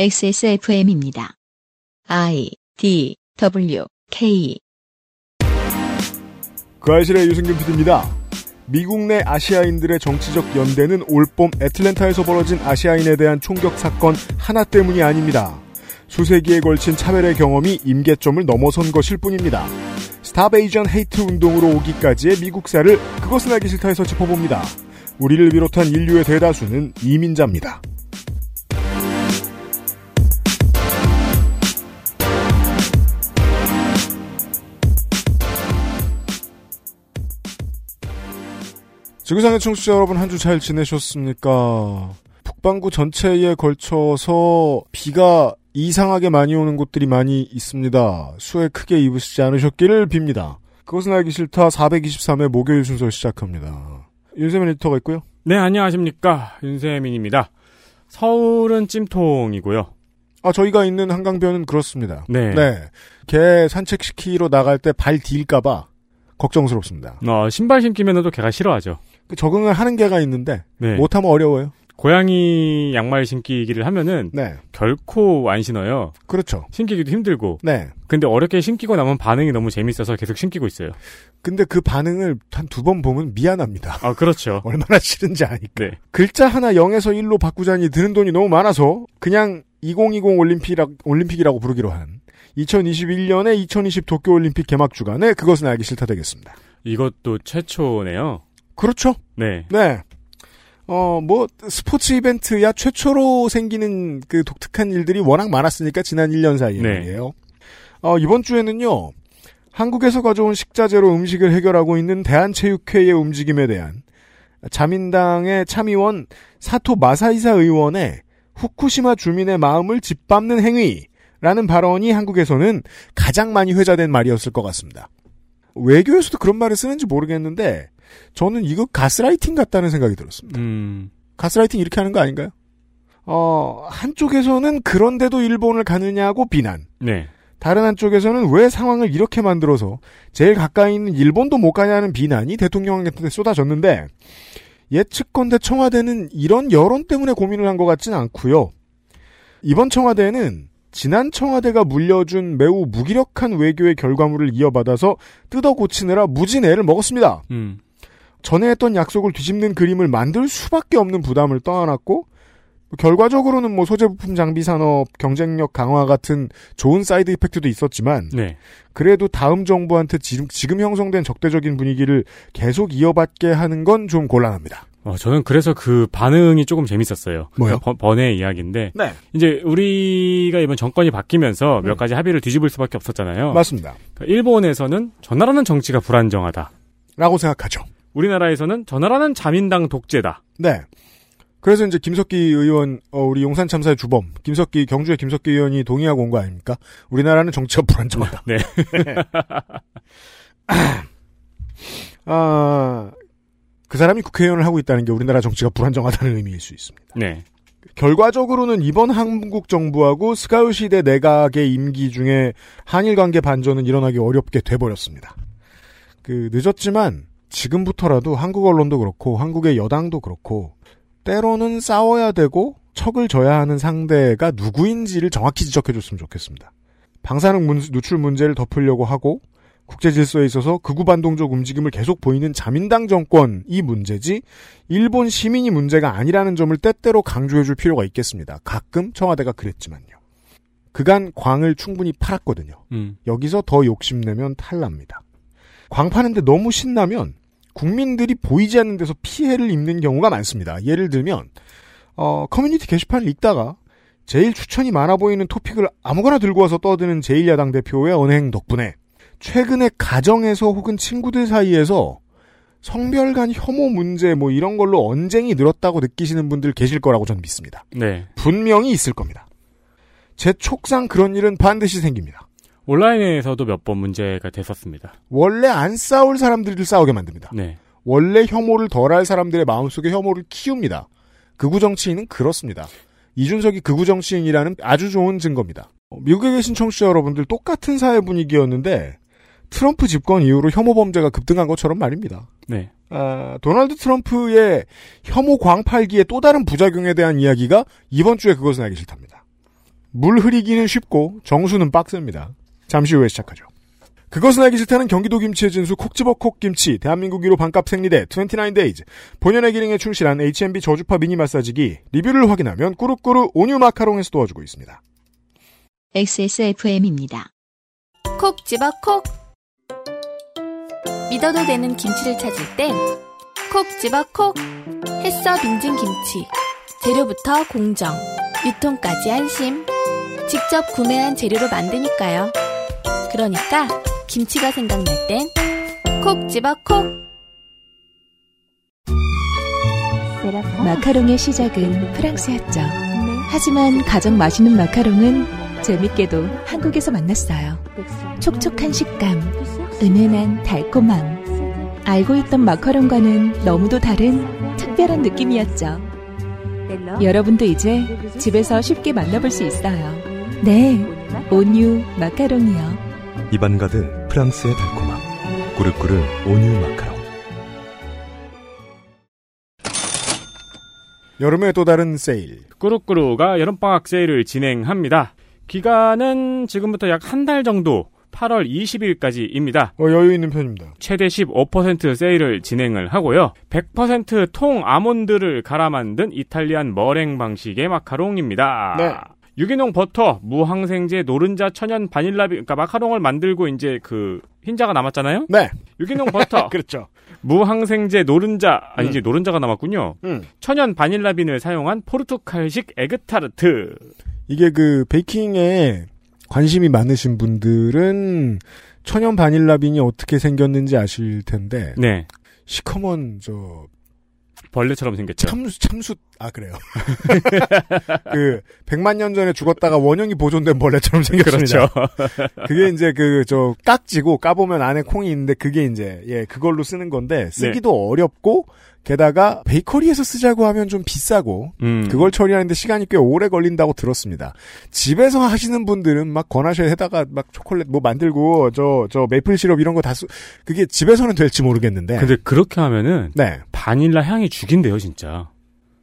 XSFM입니다. I D W K 그 아실의 유승균 PD입니다. 미국 내 아시아인들의 정치적 연대는 올봄 애틀랜타에서 벌어진 아시아인에 대한 총격 사건 하나 때문이 아닙니다. 수세기에 걸친 차별의 경험이 임계점을 넘어선 것일 뿐입니다. 스타베이전 헤이트 운동으로 오기까지의 미국사를 그것은 알기 싫다에서 짚어봅니다. 우리를 비롯한 인류의 대다수는 이민자입니다. 지구상의 청취자 여러분 한 주 잘 지내셨습니까? 북반구 전체에 걸쳐서 비가 이상하게 많이 오는 곳들이 많이 있습니다. 수해 크게 입으시지 않으셨기를 빕니다. 그것은 알기 싫다 423회 목요일 순서 시작합니다. 윤세민 리터가 있고요. 네, 안녕하십니까. 윤세민입니다. 서울은 찜통이고요. 아, 저희가 있는 한강변은 그렇습니다. 네. 개 산책시키러 나갈 때 발 디일까봐 걱정스럽습니다. 어, 신발 신기면 또 개가 싫어하죠. 그 적응을 하는 개가 있는데, 네. 못하면 어려워요. 고양이 양말 신기기를 하면은 네. 결코 안 신어요. 그렇죠. 신기기도 힘들고. 네. 근데 어렵게 신기고 나면 반응이 너무 재밌어서 계속 신기고 있어요. 근데 그 반응을 한 두 번 보면 미안합니다. 아, 그렇죠. 얼마나 싫은지 아니까. 네. 글자 하나 0에서 1로 바꾸자니 드는 돈이 너무 많아서 그냥 2020 올림픽이라, 올림픽이라고 부르기로 한 2021년에 2020 도쿄올림픽 개막 주간에 그것은 알기 싫다 되겠습니다. 이것도 최초네요. 그렇죠. 네. 네. 어, 뭐, 스포츠 이벤트야 최초로 생기는 그 독특한 일들이 워낙 많았으니까 지난 1년 사이에 네. 어, 이번 주에는요, 한국에서 가져온 식자재로 음식을 해결하고 있는 대한체육회의 움직임에 대한 자민당의 참의원 사토 마사이사 의원의 후쿠시마 주민의 마음을 짓밟는 행위라는 발언이 한국에서는 가장 많이 회자된 말이었을 것 같습니다. 외교에서도 그런 말을 쓰는지 모르겠는데 저는 이거 가스라이팅 같다는 생각이 들었습니다. 음, 가스라이팅 이렇게 하는 거 아닌가요? 어, 한쪽에서는 그런데도 일본을 가느냐고 비난. 네. 다른 한쪽에서는 왜 상황을 이렇게 만들어서 제일 가까이 있는 일본도 못 가냐는 비난이 대통령한테 쏟아졌는데 예측건대 청와대는 이런 여론 때문에 고민을 한 것 같진 않고요. 이번 청와대는 지난 청와대가 물려준 매우 무기력한 외교의 결과물을 이어받아서 뜯어 고치느라 무진 애를 먹었습니다. 음, 전에 했던 약속을 뒤집는 그림을 만들 수밖에 없는 부담을 떠안았고 결과적으로는 뭐 소재 부품 장비 산업 경쟁력 강화 같은 좋은 side effect도 있었지만 네. 그래도 다음 정부한테 지금, 지금 형성된 적대적인 분위기를 계속 이어받게 하는 건 좀 곤란합니다. 어, 저는 그래서 그 반응이 조금 재밌었어요. 뭐요? 번, 번의 이야기인데. 네. 이제 우리가 이번 정권이 바뀌면서 몇 가지 합의를 뒤집을 수밖에 없었잖아요. 맞습니다. 그러니까 일본에서는 저 나라는 정치가 불안정하다. 라고 생각하죠. 우리나라에서는 전나라는 자민당 독재다. 네. 그래서 이제 김석기 의원, 어, 우리 용산 참사의 주범, 김석기, 경주의 김석기 의원이 동의하고 온 거 아닙니까? 우리나라는 정치가 불안정하다. 네. 아, 그 사람이 국회의원을 하고 있다는 게 우리나라 정치가 불안정하다는 의미일 수 있습니다. 네. 결과적으로는 이번 한국 정부하고 스가우 시대 내각의 임기 중에 한일 관계 반전은 일어나기 어렵게 돼버렸습니다. 그 늦었지만 지금부터라도 한국 언론도 그렇고 한국의 여당도 그렇고 때로는 싸워야 되고 척을 져야 하는 상대가 누구인지를 정확히 지적해줬으면 좋겠습니다. 방사능 문- 누출 문제를 덮으려고 하고 국제 질서에 있어서 극우 반동적 움직임을 계속 보이는 자민당 정권이 문제지 일본 시민이 문제가 아니라는 점을 때때로 강조해줄 필요가 있겠습니다. 가끔 청와대가 그랬지만요. 그간 광을 충분히 팔았거든요. 음. 여기서 더 욕심내면 탈납니다. 광 파는데 너무 신나면 국민들이 보이지 않는 데서 피해를 입는 경우가 많습니다. 예를 들면 어, 커뮤니티 게시판을 읽다가 제일 추천이 많아 보이는 토픽을 아무거나 들고 와서 떠드는 제1야당 대표의 언행 덕분에 최근에 가정에서 혹은 친구들 사이에서 성별 간 혐오 문제 뭐 이런 걸로 언쟁이 늘었다고 느끼시는 분들 계실 거라고 저는 믿습니다. 네. 분명히 있을 겁니다. 제 촉상 그런 일은 반드시 생깁니다. 온라인에서도 몇 번 문제가 됐었습니다. 원래 안 싸울 사람들을 싸우게 만듭니다. 네. 원래 혐오를 덜할 사람들의 마음속에 혐오를 키웁니다. 극우 정치인은 그렇습니다. 이준석이 극우 정치인이라는 아주 좋은 증거입니다. 어, 미국에 계신 청취자 여러분들 똑같은 사회 분위기였는데 트럼프 집권 이후로 혐오 범죄가 급등한 것처럼 말입니다. 네. 아, 도널드 트럼프의 혐오 광팔기의 또 다른 부작용에 대한 이야기가 이번 주에 그것은 알기 싫답니다. 물 흐리기는 쉽고 정수는 빡셉니다. 잠시 후에 시작하죠. 그것은 알기 싫다는 경기도 김치의 진수 콕 집어 콕 김치 대한민국 1호 반값 생리대 29데이즈. 본연의 기능에 충실한 H&B 저주파 미니 마사지기. 리뷰를 확인하면 꾸루꾸루 온유 마카롱에서 도와주고 있습니다. XSFM입니다. 콕 집어 콕. 믿어도 되는 김치를 찾을 땐콕 집어 콕. 햇서 빙진 김치. 재료부터 공정 유통까지 안심. 직접 구매한 재료로 만드니까요 그러니까 김치가 생각날 땐 콕 집어 콕 마카롱의 시작은 프랑스였죠. 하지만 가장 맛있는 마카롱은 재밌게도 한국에서 만났어요. 촉촉한 식감, 은은한 달콤함. 알고 있던 마카롱과는 너무도 다른 특별한 느낌이었죠. 여러분도 이제 집에서 쉽게 만나볼 수 있어요. 네, 온유 마카롱이요. 가득 프랑스의 달콤함. 꾸르꾸르 온유 마카롱. 여름의 또 다른 세일. 꾸루꾸루가 여름방학 세일을 진행합니다. 기간은 지금부터 약 한 달 정도 8월 20일까지입니다. 어, 여유 있는 편입니다. 최대 15% 세일을 진행을 하고요. 100%통 아몬드를 갈아 만든 이탈리안 머랭 방식의 마카롱입니다. 네. 유기농 버터, 무항생제, 노른자, 천연 바닐라, 그러니까 마카롱을 만들고 이제 그 흰자가 남았잖아요. 네. 유기농 버터, 그렇죠. 무항생제, 노른자, 아니지 노른자가 남았군요. 음. 천연 바닐라빈을 사용한 포르투갈식 에그타르트. 이게 그 베이킹에 관심이 많으신 분들은 천연 바닐라빈이 어떻게 생겼는지 아실 텐데 네, 시커먼 저 벌레처럼 생겼죠. 참수 참수 아 그래요. 그 100만 년 전에 죽었다가 원형이 보존된 벌레처럼 생겼습니다. 그렇죠. 그게 이제 그 저 깍지고 까보면 안에 콩이 있는데 그게 이제 예 그걸로 쓰는 건데 쓰기도 어렵고 게다가 베이커리에서 쓰자고 하면 좀 비싸고 음. 그걸 처리하는데 시간이 꽤 오래 걸린다고 들었습니다. 집에서 하시는 분들은 막 권하셔에다가 막 초콜릿 뭐 만들고 저 저 메이플 시럽 이런 거다 쓰, 그게 집에서는 될지 모르겠는데. 근데 그렇게 하면은 네. 바닐라 향이 죽인대요, 진짜.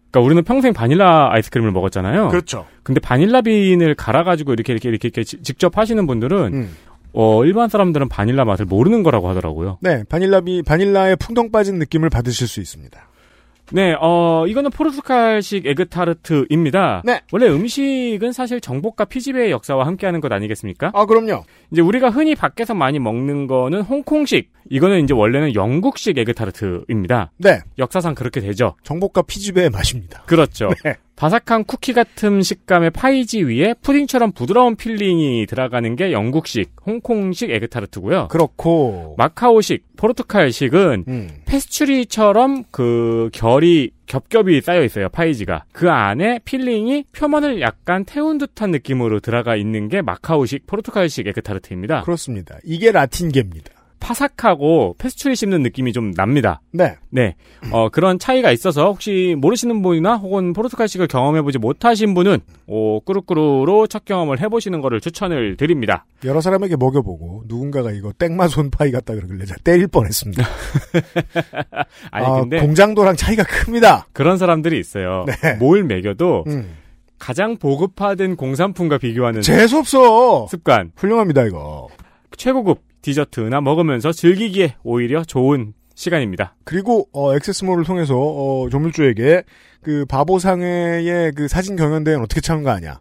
그러니까 우리는 평생 바닐라 아이스크림을 먹었잖아요. 그렇죠. 근데 바닐라 빈을 갈아가지고 이렇게 이렇게 이렇게, 이렇게 지- 직접 하시는 분들은 음. 어, 일반 사람들은 바닐라 맛을 모르는 거라고 하더라고요. 네, 바닐라비 바닐라의 풍덩 빠진 느낌을 받으실 수 있습니다. 네, 어, 이거는 포르투갈식 에그타르트입니다. 네. 원래 음식은 사실 정복과 피지배의 역사와 함께하는 것 아니겠습니까? 아, 그럼요. 이제 우리가 흔히 밖에서 많이 먹는 거는 홍콩식. 이거는 이제 원래는 영국식 에그타르트입니다. 네, 역사상 그렇게 되죠. 정복과 피지배의 맛입니다. 그렇죠. 네. 바삭한 쿠키 같은 식감의 파이지 위에 푸딩처럼 부드러운 filling이 들어가는 게 영국식, 홍콩식 에그타르트고요. 그렇고 마카오식, 포르투갈식은 음. 페스츄리처럼 그 결이 겹겹이 쌓여 있어요 파이지가 그 안에 filling이 표면을 약간 태운 듯한 느낌으로 들어가 있는 게 마카오식 포르투갈식 에그타르트입니다 그렇습니다. 이게 라틴계입니다. 파삭하고 페스츄리 씹는 느낌이 좀 납니다 네, 네 어, 그런 차이가 있어서 혹시 모르시는 분이나 혹은 포르투갈식을 경험해보지 못하신 분은 오, 꾸루꾸루로 첫 경험을 해보시는 거를 추천을 드립니다 여러 사람에게 먹여보고 누군가가 이거 땡마손 파이 같다 그러길래 제가 때릴 뻔했습니다. 아니 아, 근데 공장도랑 차이가 큽니다. 그런 사람들이 있어요 네. 뭘 먹여도 음. 가장 보급화된 공산품과 비교하는 재수 없어. 습관, 훌륭합니다 이거. 최고급 디저트나 먹으면서 즐기기에 오히려 좋은 시간입니다. 그리고 어, 액세스몰을 통해서 어, 조물주에게 그 바보상회의 그 사진 경연대회는 어떻게 참가하냐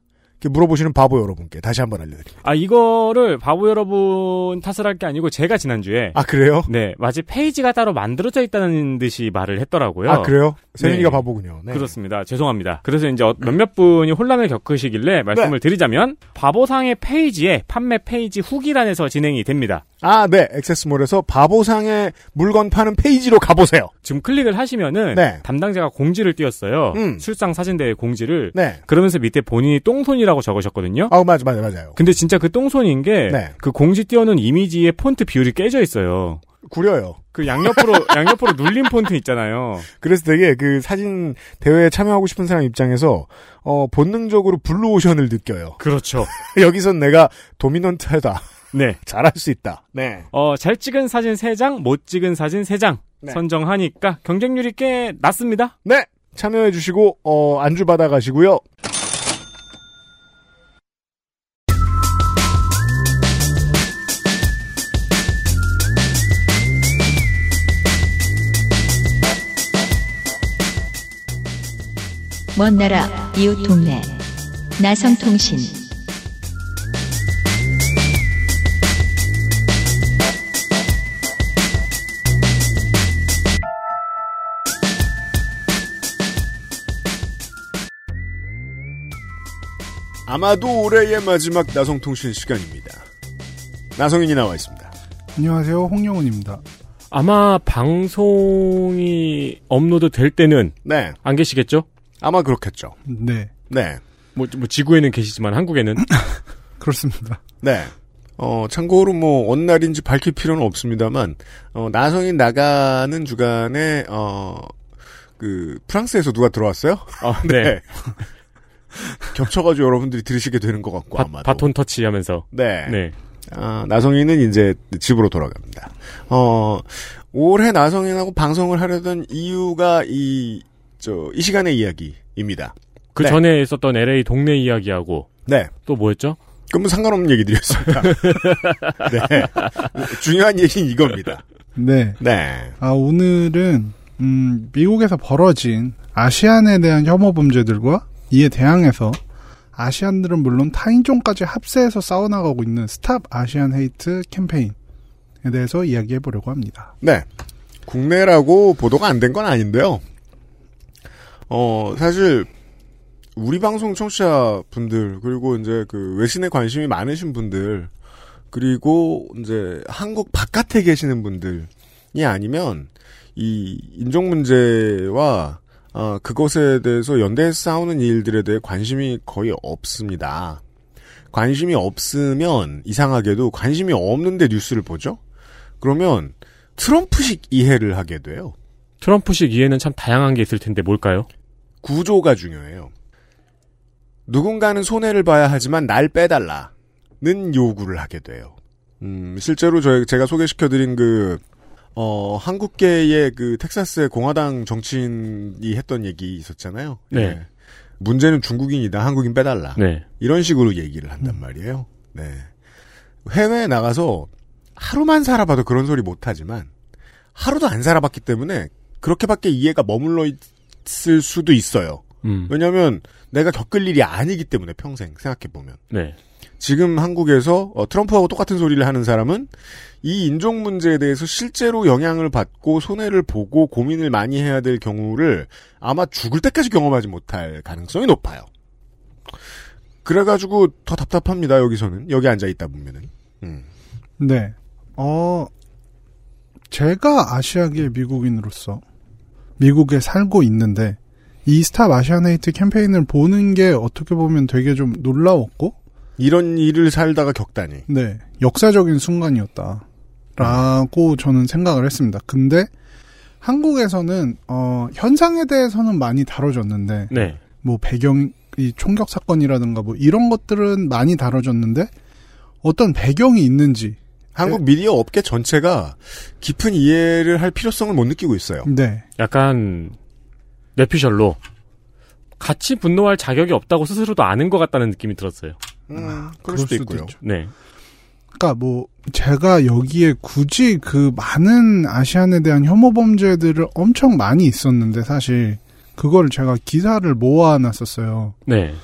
물어보시는 바보 여러분께 다시 한번 알려드립니다. 아 이거를 바보 여러분 탓을 할 게 아니고 제가 지난주에 아 그래요? 네 마치 페이지가 따로 만들어져 있다는 듯이 말을 했더라고요. 아 그래요? 세윤이가 네. 바보군요. 네. 그렇습니다. 죄송합니다. 그래서 이제 어- 몇몇 분이 혼란을 겪으시길래 말씀을 드리자면 바보상의 페이지에 판매 페이지 후기란에서 진행이 됩니다. 아, 네. 액세스몰에서 바보상의 물건 파는 페이지로 가보세요. 지금 클릭을 하시면은 네. 담당자가 공지를 띄웠어요. 음. 출상 사진대회 공지를 네. 그러면서 밑에 본인이 똥손이라고 적으셨거든요. 아, 맞아, 맞아, 맞아요. 근데 진짜 그 똥손인 게그 네. 공지 띄워놓은 이미지의 폰트 비율이 깨져 있어요. 구려요. 그 양옆으로 양옆으로 눌린 폰트 있잖아요. 그래서 되게 그 사진 대회에 참여하고 싶은 사람 입장에서 어 본능적으로 블루 오션을 느껴요. 그렇죠. 여기선 내가 도미넌트하다. 네. 잘할 수 있다. 네. 어, 잘 찍은 사진 3장, 못 찍은 사진 3장 네. 선정하니까 경쟁률이 꽤 낮습니다. 네. 참여해 주시고 어 안주 받아 가시고요. 먼 나라 이웃 동네 나성통신 아마도 올해의 마지막 나성통신 시간입니다. 나성인이 나와 있습니다. 안녕하세요. 홍영훈입니다. 아마 방송이 업로드 될 때는 네, 안 계시겠죠? 아마 그렇겠죠. 네. 네, 뭐, 뭐 지구에는 계시지만 한국에는 그렇습니다. 네. 어, 참고로 뭐, 어느 날인지 밝힐 필요는 없습니다만, 어, 나성인 나가는 주간에, 어, 그, 프랑스에서 누가 들어왔어요? 아, 네. 겹쳐가지고 여러분들이 들으시게 되는 것 같고, 바, 아마도. 바톤 터치 하면서 네. 네. 아, 나성인은 이제 집으로 돌아갑니다. 어, 올해 나성인하고 방송을 하려던 이유가 이, 저, 이 시간의 이야기입니다. 그 네. 전에 있었던 LA 동네 이야기하고 네. 또 뭐였죠? 그러면 상관없는 얘기들이었습니다. 네. 중요한 얘기는 이겁니다. 네. 네. 아, 오늘은, 음, 미국에서 벌어진 아시안에 대한 혐오 범죄들과 이에 대항해서 아시안들은 물론 타인종까지 합세해서 싸워나가고 있는 스탑 아시안 헤이트 캠페인에 대해서 이야기해 보려고 합니다. 네. 국내라고 보도가 안 된 건 아닌데요. 어, 사실, 우리 방송 청취자 분들, 그리고 이제 그 외신에 관심이 많으신 분들, 그리고 이제 한국 바깥에 계시는 분들이 아니면, 이 인종 문제와, 어, 그것에 대해서 연대해서 싸우는 일들에 대해 관심이 거의 없습니다. 관심이 없으면 이상하게도 관심이 없는데 뉴스를 보죠? 그러면 트럼프식 이해를 하게 돼요. 트럼프식 이해는 참 다양한 게 있을 텐데 뭘까요? 구조가 중요해요. 누군가는 손해를 봐야 하지만 날 빼달라는 요구를 하게 돼요. 음, 실제로 저 제가 소개시켜드린 그, 어, 한국계의 그 텍사스의 공화당 정치인이 했던 얘기 있었잖아요. 네. 예. 문제는 중국인이다. 한국인 빼달라. 네. 이런 식으로 얘기를 한단 말이에요. 네. 해외에 나가서 하루만 살아봐도 그런 소리 못하지만 하루도 안 살아봤기 때문에 그렇게밖에 이해가 머물러 있을 수도 있어요. 음. 왜냐하면 내가 겪을 일이 아니기 때문에 평생 생각해 보면 네. 지금 한국에서 어, 트럼프하고 똑같은 소리를 하는 사람은 이 인종 문제에 대해서 실제로 영향을 받고 손해를 보고 고민을 많이 해야 될 경우를 아마 죽을 때까지 경험하지 못할 가능성이 높아요. 그래가지고 더 답답합니다 여기서는 여기 앉아 있다 보면은. 음. 네. 어, 제가 아시아계 미국인으로서 미국에 살고 있는데 이 스탑 아시안 헤이트 캠페인을 보는 게 어떻게 보면 되게 좀 놀라웠고 이런 일을 살다가 겪다니. 네, 역사적인 순간이었다. 라고 저는 생각을 했습니다. 근데 한국에서는 어, 현상에 대해서는 많이 다뤄졌는데 네. 뭐 배경 이 총격 사건이라든가 뭐 이런 것들은 많이 다뤄졌는데 어떤 배경이 있는지 한국 미디어 업계 전체가 깊은 이해를 할 필요성을 못 느끼고 있어요. 네, 약간 뇌피셜로 같이 분노할 자격이 없다고 스스로도 아는 것 같다는 느낌이 들었어요. 음, 그럴 수도 있고요. 있죠. 네. 그러니까 뭐 제가 여기에 굳이 그 많은 아시안에 대한 혐오 범죄들을 엄청 많이 있었는데 사실 그걸 제가 기사를 모아놨었어요. 네.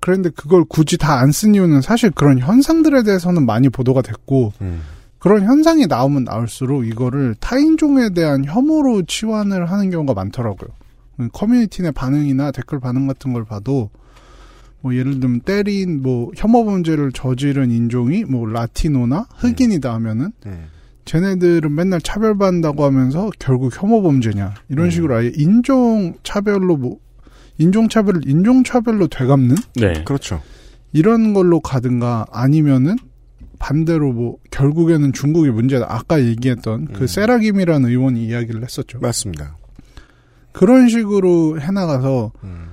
그런데 그걸 굳이 다 안 쓴 이유는 사실 그런 현상들에 대해서는 많이 보도가 됐고 음. 그런 현상이 나오면 나올수록 이거를 타인종에 대한 혐오로 치환을 하는 경우가 많더라고요. 커뮤니티 내 반응이나 댓글 반응 같은 걸 봐도 뭐 예를 들면 때린 뭐 혐오 범죄를 저지른 인종이 뭐 라티노나 흑인이다 하면은 음. 쟤네들은 맨날 차별받는다고 하면서 결국 혐오 범죄냐 이런 음. 식으로 아예 인종 차별로 뭐 인종 차별을 인종 차별로 되갚는 네. 그렇죠. 이런 걸로 가든가 아니면은 반대로 뭐 결국에는 중국이 문제다. 아까 얘기했던 그 음. 세라김이라는 의원이 이야기를 했었죠. 맞습니다. 그런 식으로 해나가서 음.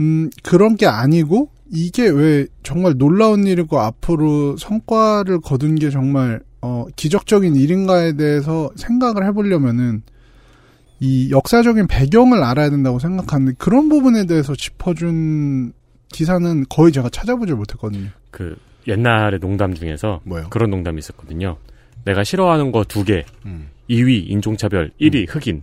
음 그런 게 아니고 이게 왜 정말 놀라운 일이고 앞으로 성과를 거둔 게 정말 어 기적적인 일인가에 대해서 생각을 해보려면은 이 역사적인 배경을 알아야 된다고 생각하는데 그런 부분에 대해서 짚어준 기사는 거의 제가 찾아보질 못했거든요. 그 옛날의 농담 중에서 뭐요? 그런 농담이 있었거든요. 내가 싫어하는 거 두 개. 음. 2위 인종차별, 1위 흑인.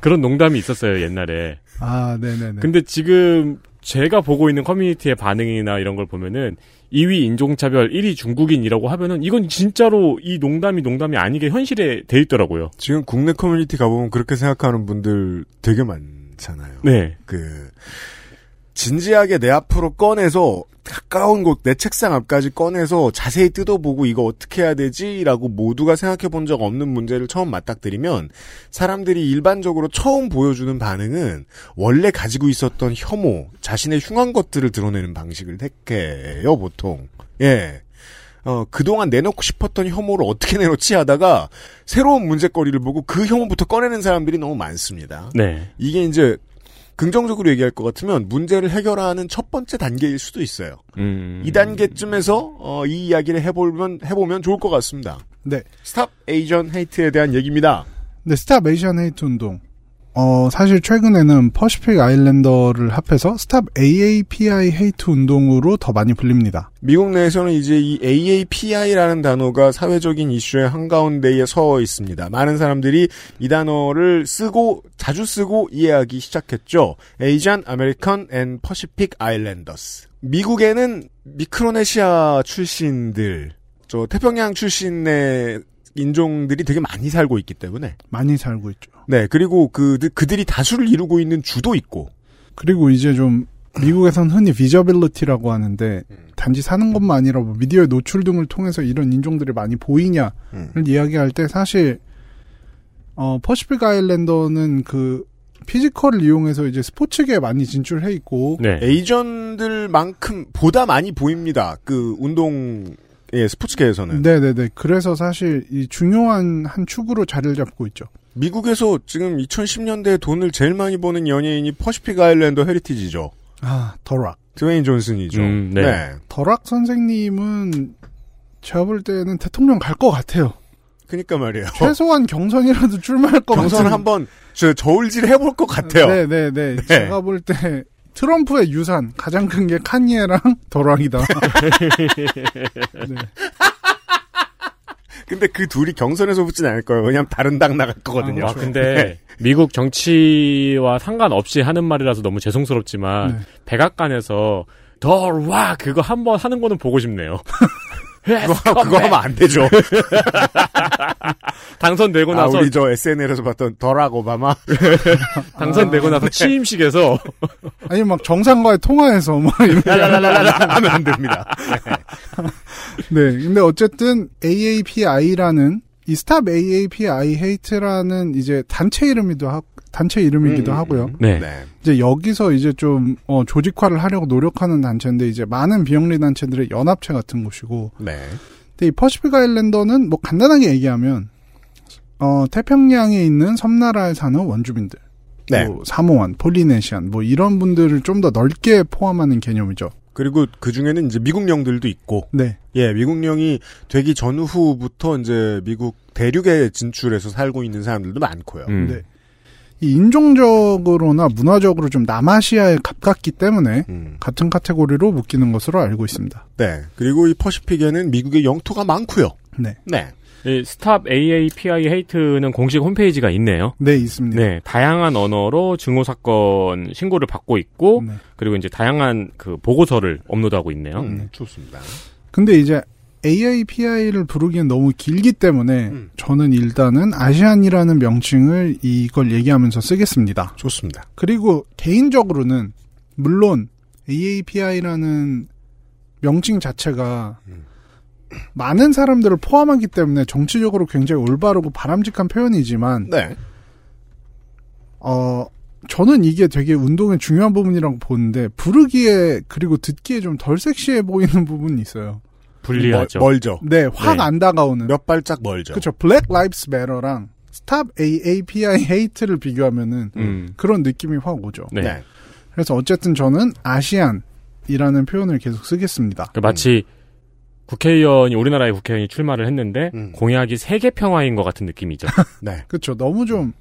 그런 농담이 있었어요 옛날에. 아, 네네네. 근데 지금 제가 보고 있는 커뮤니티의 반응이나 이런 걸 보면은 2위 인종차별, 1위 중국인이라고 하면은 이건 진짜로 이 농담이 농담이 아니게 현실에 돼 있더라고요. 지금 국내 커뮤니티 가보면 그렇게 생각하는 분들 되게 많잖아요. 네. 그 진지하게 내 앞으로 꺼내서 가까운 곳 내 책상 앞까지 꺼내서 자세히 뜯어보고 이거 어떻게 해야 되지라고 모두가 생각해 본 적 없는 문제를 처음 맞닥뜨리면 사람들이 일반적으로 처음 보여주는 반응은 원래 가지고 있었던 혐오, 자신의 흉한 것들을 드러내는 방식을 택해요, 보통. 예. 어, 그동안 내놓고 싶었던 혐오를 어떻게 내놓지 하다가 새로운 문제거리를 보고 그 혐오부터 꺼내는 사람들이 너무 많습니다. 네. 이게 이제 긍정적으로 얘기할 것 같으면 문제를 해결하는 첫 번째 단계일 수도 있어요. 음. 이 단계쯤에서 어, 이 이야기를 해보면 해보면 좋을 것 같습니다. 네. Stop Asian Hate에 대한 얘기입니다. 네, Stop Asian Hate 운동. 어, 사실 최근에는 Pacific Islander를 합해서 Stop AAPI Hate 운동으로 더 많이 불립니다. 미국 내에서는 이제 이 AAPI라는 단어가 사회적인 이슈의 한가운데에 서 있습니다. 많은 사람들이 이 단어를 쓰고 자주 쓰고 이해하기 시작했죠. Asian American and Pacific Islanders. 미국에는 미크로네시아 출신들, 저 태평양 출신의 인종들이 되게 많이 살고 있기 때문에 많이 살고 있죠. 네 그리고 그 그들이 다수를 이루고 있는 주도 있고 그리고 이제 좀 미국에선 흔히 비저빌리티라고 하는데 단지 사는 것만 아니라 뭐 미디어의 노출 등을 통해서 이런 인종들이 많이 보이냐를 음. 이야기할 때 사실 어 Pacific Islander는 그 physical을 이용해서 이제 스포츠계에 많이 진출해 있고 네. Asian들만큼 보다 많이 보입니다. 그 운동 예 스포츠계에서는 네네네. 그래서 사실 이 중요한 한 축으로 자리를 잡고 있죠. 미국에서 지금 2010년대에 돈을 제일 많이 버는 연예인이 Pacific Islander heritage죠. 아 더락. 드웨인 존슨이죠. 음, 네. 더락 선생님은 제가 볼 때는 대통령 갈 것 같아요. 그니까 말이에요. 최소한 경선이라도 출마할 것 같아요. 경선 한번 저 저울질 해볼 것 같아요. 네네네. 제가 볼 때 트럼프의 유산 가장 큰 게 칸예랑 더락이다. 네. 근데 그 둘이 경선에서 붙진 않을 거예요. 왜냐면 다른 당 나갈 거거든요. 아, 근데 미국 정치와 상관없이 하는 말이라서 너무 죄송스럽지만 네. 백악관에서 더와 그거 한번 하는 거는 보고 싶네요. 그거, 그거 하면 안 되죠. 당선되고 아, 나서 우리 저 SNL에서 봤던 더락 오바마. 당선되고 나서 취임식에서 아니 막 정상과의 통화에서 막 랄랄랄랄라 하면 안 됩니다. 네. 근데 어쨌든 AAPI라는 이 Stop AAPI Hate라는 이제 단체 이름이기도 하 단체 이름이기도 음, 하고요. 네. 네. 이제 여기서 이제 좀 어, 조직화를 하려고 노력하는 단체인데 이제 많은 비영리 단체들의 연합체 같은 곳이고 네. 근데 이 퍼시픽 아일랜더는 뭐 간단하게 얘기하면 어, 태평양에 있는 섬나라에 사는 원주민들 네. 뭐 사모안, 폴리네시안 뭐 이런 분들을 좀 더 넓게 포함하는 개념이죠. 그리고 그 중에는 이제 미국령들도 있고, 네. 예, 미국령이 되기 전후부터 이제 미국 대륙에 진출해서 살고 있는 사람들도 많고요. 음. 네. 이 인종적으로나 문화적으로 좀 남아시아에 가깝기 때문에 음. 같은 카테고리로 묶이는 것으로 알고 있습니다. 네. 그리고 이 Pacific에는 미국의 영토가 많고요. 네. 네. 이 Stop AAPI Hate는 공식 홈페이지가 있네요. 네, 있습니다. 네, 다양한 언어로 증오 사건 신고를 받고 있고 네. 그리고 이제 다양한 그 보고서를 업로드하고 있네요. 음, 좋습니다. 근데 이제 AAPI를 부르기엔 너무 길기 때문에 음. 저는 일단은 Asian이라는 명칭을 이걸 얘기하면서 쓰겠습니다. 좋습니다. 그리고 개인적으로는 물론 AAPI라는 명칭 자체가 음. 많은 사람들을 포함하기 때문에 정치적으로 굉장히 올바르고 바람직한 표현이지만 네. 어 저는 이게 되게 운동의 중요한 부분이라고 보는데 부르기에 그리고 듣기에 좀 덜 섹시해 보이는 부분이 있어요. 불리하죠. 멀, 죠 네, 확 네. 안 다가오는. 몇 발짝 멀죠. 그렇죠. Black Lives Matter랑 Stop AAPI Hate를 비교하면은 음. 그런 느낌이 확 오죠. 네. 네. 그래서 어쨌든 저는 아시안이라는 표현을 계속 쓰겠습니다. 그 마치 국회의원이 우리나라의 국회의원이 출마를 했는데 음. 공약이 세계 평화인 것 같은 느낌이죠. 네. 그렇죠. 너무 좀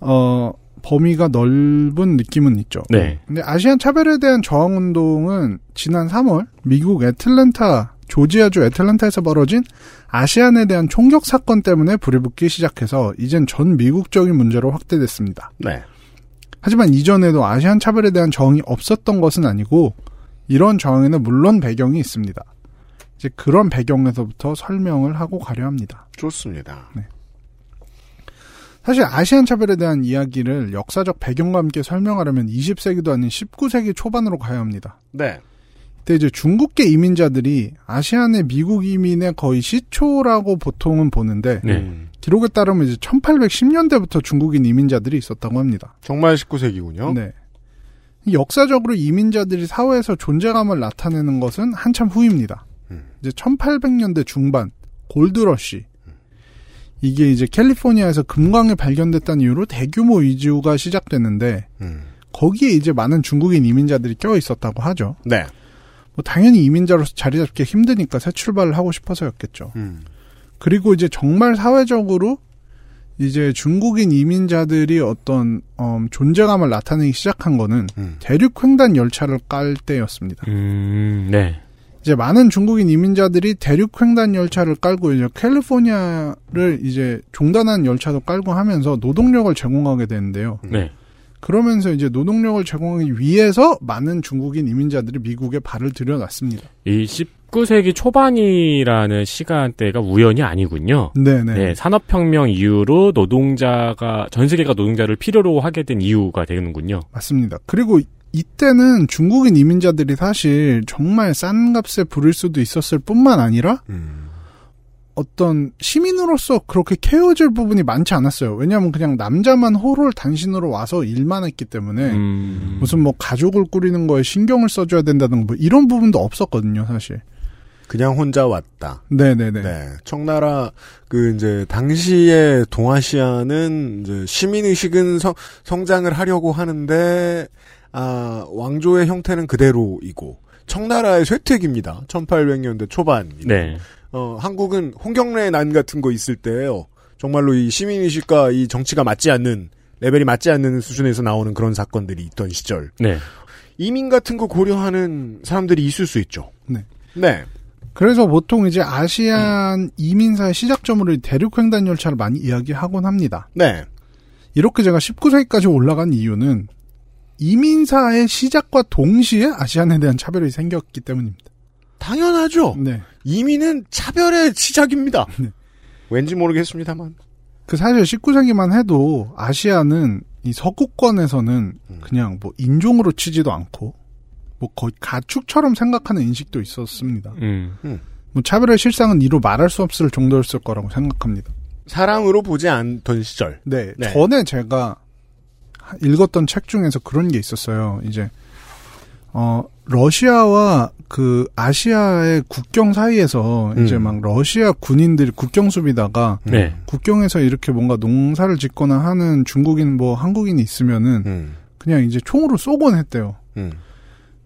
어, 범위가 넓은 느낌은 있죠. 네. 근데 아시안 차별에 대한 저항 운동은 지난 3월 미국 애틀랜타 조지아주 애틀란타에서 벌어진 아시안에 대한 총격 사건 때문에 불이 붙기 시작해서 이젠 전 미국적인 문제로 확대됐습니다. 네. 하지만 이전에도 아시안 차별에 대한 정이 없었던 것은 아니고 이런 정에는 물론 배경이 있습니다. 이제 그런 배경에서부터 설명을 하고 가려 합니다. 좋습니다. 사실 아시안 차별에 대한 이야기를 역사적 배경과 함께 설명하려면 20세기도 아닌 19세기 초반으로 가야 합니다. 네. 그때 이제 중국계 이민자들이 아시안의 미국 이민의 거의 시초라고 보통은 보는데 네. 음, 기록에 따르면 이제 1810년대부터 중국인 이민자들이 있었다고 합니다. 정말 19세기군요. 네. 역사적으로 이민자들이 사회에서 존재감을 나타내는 것은 한참 후입니다. 음. 이제 1800년대 중반 골드러시 이게 이제 캘리포니아에서 금광이 발견됐다는 이유로 대규모 이주가 시작됐는데 음. 거기에 이제 많은 중국인 이민자들이 껴 있었다고 하죠. 네. 뭐 당연히 이민자로서 자리 잡기 힘드니까 새 출발을 하고 싶어서였겠죠. 음. 그리고 이제 정말 사회적으로 이제 중국인 이민자들이 어떤 음, 존재감을 나타내기 시작한 거는 음. 대륙 횡단 열차를 깔 때였습니다. 음, 네. 이제 많은 중국인 이민자들이 대륙 횡단 열차를 깔고 이제 캘리포니아를 이제 종단한 열차도 깔고 하면서 노동력을 제공하게 되는데요. 네. 그러면서 이제 노동력을 제공하기 위해서 많은 중국인 이민자들이 미국에 발을 들여놨습니다. 이 19세기 초반이라는 시간대가 우연이 아니군요. 네네. 네, 산업혁명 이후로 노동자가, 전 세계가 노동자를 필요로 하게 된 이유가 되는군요. 맞습니다. 그리고 이때는 중국인 이민자들이 사실 정말 싼 값에 부를 수도 있었을 뿐만 아니라 음. 어떤 시민으로서 그렇게 케어질 부분이 많지 않았어요. 왜냐하면 그냥 남자만 호롤 단신으로 와서 일만 했기 때문에 음, 무슨 뭐 가족을 꾸리는 거에 신경을 써줘야 된다는 뭐 이런 부분도 없었거든요, 사실. 그냥 혼자 왔다. 네네네. 네. 청나라 그 이제 당시에 동아시아는 이제 시민 의식은 성, 성장을 하려고 하는데 아 왕조의 형태는 그대로이고 청나라의 쇠퇴기입니다. 1800년대 초반. 네. 어 한국은 홍경래 난 같은 거 있을 때요. 정말로 이 시민 의식과 이 정치가 맞지 않는 레벨이 맞지 않는 수준에서 나오는 그런 사건들이 있던 시절. 네. 이민 같은 거 고려하는 사람들이 있을 수 있죠. 네. 네. 그래서 보통 이제 아시안 이민사의 시작점으로 이 대륙횡단 열차를 많이 이야기하곤 합니다. 네. 이렇게 제가 19세기까지 올라간 이유는 이민사의 시작과 동시에 아시안에 대한 차별이 생겼기 때문입니다. 당연하죠. 네. 이민은 차별의 시작입니다. 네. 왠지 모르겠습니다만. 그 사실 19세기만 해도 아시아는 이 서구권에서는 그냥 뭐 인종으로 치지도 않고 뭐 거의 가축처럼 생각하는 인식도 있었습니다. 음. 뭐 차별의 실상은 이루 말할 수 없을 정도였을 거라고 생각합니다. 사랑으로 보지 않던 시절. 네, 네. 전에 제가 읽었던 책 중에서 그런 게 있었어요. 이제 어 러시아와 그 아시아의 국경 사이에서 음. 이제 막 러시아 군인들이 국경 수비다가 네. 국경에서 이렇게 뭔가 농사를 짓거나 하는 중국인 뭐 한국인이 있으면은 음. 그냥 이제 총으로 쏘곤 했대요. 음.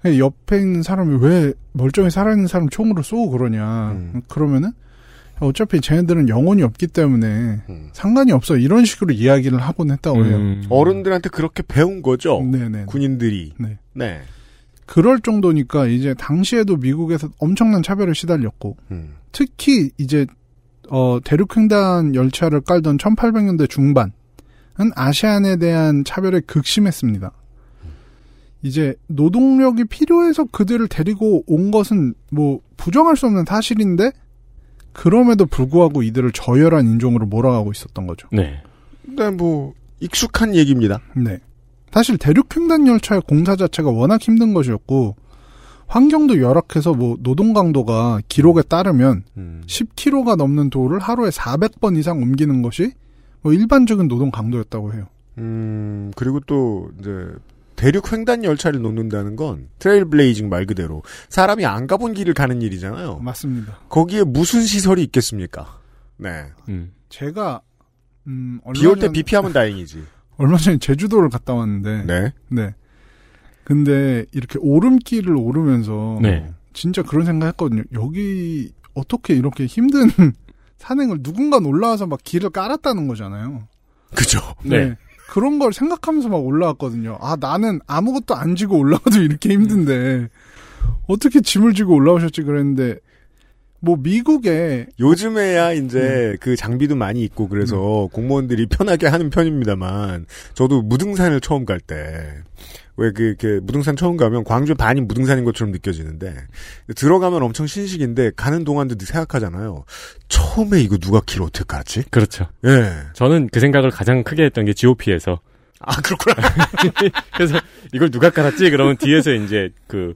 옆에 있는 사람이 왜 멀쩡히 살아있는 사람 총으로 쏘고 그러냐. 음. 그러면은 어차피 쟤네들은 영혼이 없기 때문에 음. 상관이 없어. 이런 식으로 이야기를 하곤 했다고 해요. 음. 어른들한테 그렇게 배운 거죠. 네네. 군인들이. 네. 네. 그럴 정도니까 이제 당시에도 미국에서 엄청난 차별에 시달렸고 음. 특히 이제 어 대륙횡단 열차를 깔던 1800년대 중반은 아시안에 대한 차별에 극심했습니다. 이제 노동력이 필요해서 그들을 데리고 온 것은 뭐 부정할 수 없는 사실인데 그럼에도 불구하고 이들을 저열한 인종으로 몰아가고 있었던 거죠. 네. 근데 뭐 익숙한 얘기입니다. 네. 사실 대륙횡단 열차의 공사 자체가 워낙 힘든 것이었고 환경도 열악해서 뭐 노동 강도가 기록에 따르면 음. 10km가 넘는 도를 하루에 400번 이상 옮기는 것이 뭐 일반적인 노동 강도였다고 해요. 음, 그리고 또 이제 대륙 횡단 열차를 놓는다는 건 trail blazing 말 그대로 사람이 안 가본 길을 가는 일이잖아요. 맞습니다. 거기에 무슨 시설이 있겠습니까? 네. 음. 제가 음, 얼마 비올때 전- 비 피하면 다행이지. 얼마 전에 제주도를 갔다 왔는데 네. 네. 근데 이렇게 오름길을 오르면서 네. 진짜 그런 생각했거든요. 여기 어떻게 이렇게 힘든 산행을 누군가 올라와서 막 길을 깔았다는 거잖아요. 그죠. 네. 그런 걸 생각하면서 막 올라왔거든요. 아, 나는 아무것도 안 지고 올라가도 이렇게 힘든데, 어떻게 짐을 지고 올라오셨지 그랬는데, 뭐 미국에 요즘에야 이제 그 장비도 많이 있고 그래서 공무원들이 편하게 하는 편입니다만 저도 무등산을 처음 갈 때 왜 그 이렇게 무등산 처음 가면 광주 반이 무등산인 것처럼 느껴지는데 들어가면 엄청 신식인데 가는 동안도 생각하잖아요. 처음에 이거 누가 길 어떻게 깔았지? 그렇죠. 예. 저는 그 생각을 가장 크게 했던 게 GOP에서. 아 그렇구나. 그래서 이걸 누가 깔았지? 그러면 뒤에서 이제 그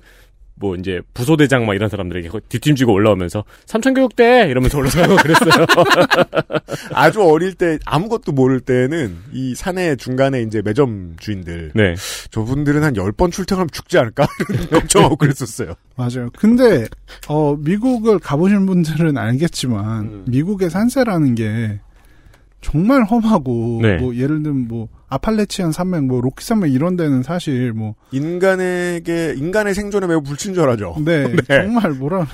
뭐 이제 부소대장 막 이런 사람들에게 뒷짐지고 올라오면서 삼천교육대 이러면서 올라가고 그랬어요. 아주 어릴 때 아무것도 모를 때는 이 산의 중간에 이제 매점 주인들 네. 저분들은 한 열 번 출퇴근하면 죽지 않을까 걱정하고 그랬었어요. 맞아요. 근데 어 미국을 가보신 분들은 알겠지만 음. 미국의 산세라는 게 정말 험하고 네. 뭐 예를 들면 뭐 아팔레치안 산맥 뭐 로키 산맥 이런 데는 사실 뭐 인간에게 인간의 생존에 매우 불친절하죠. 네, 정말 뭐라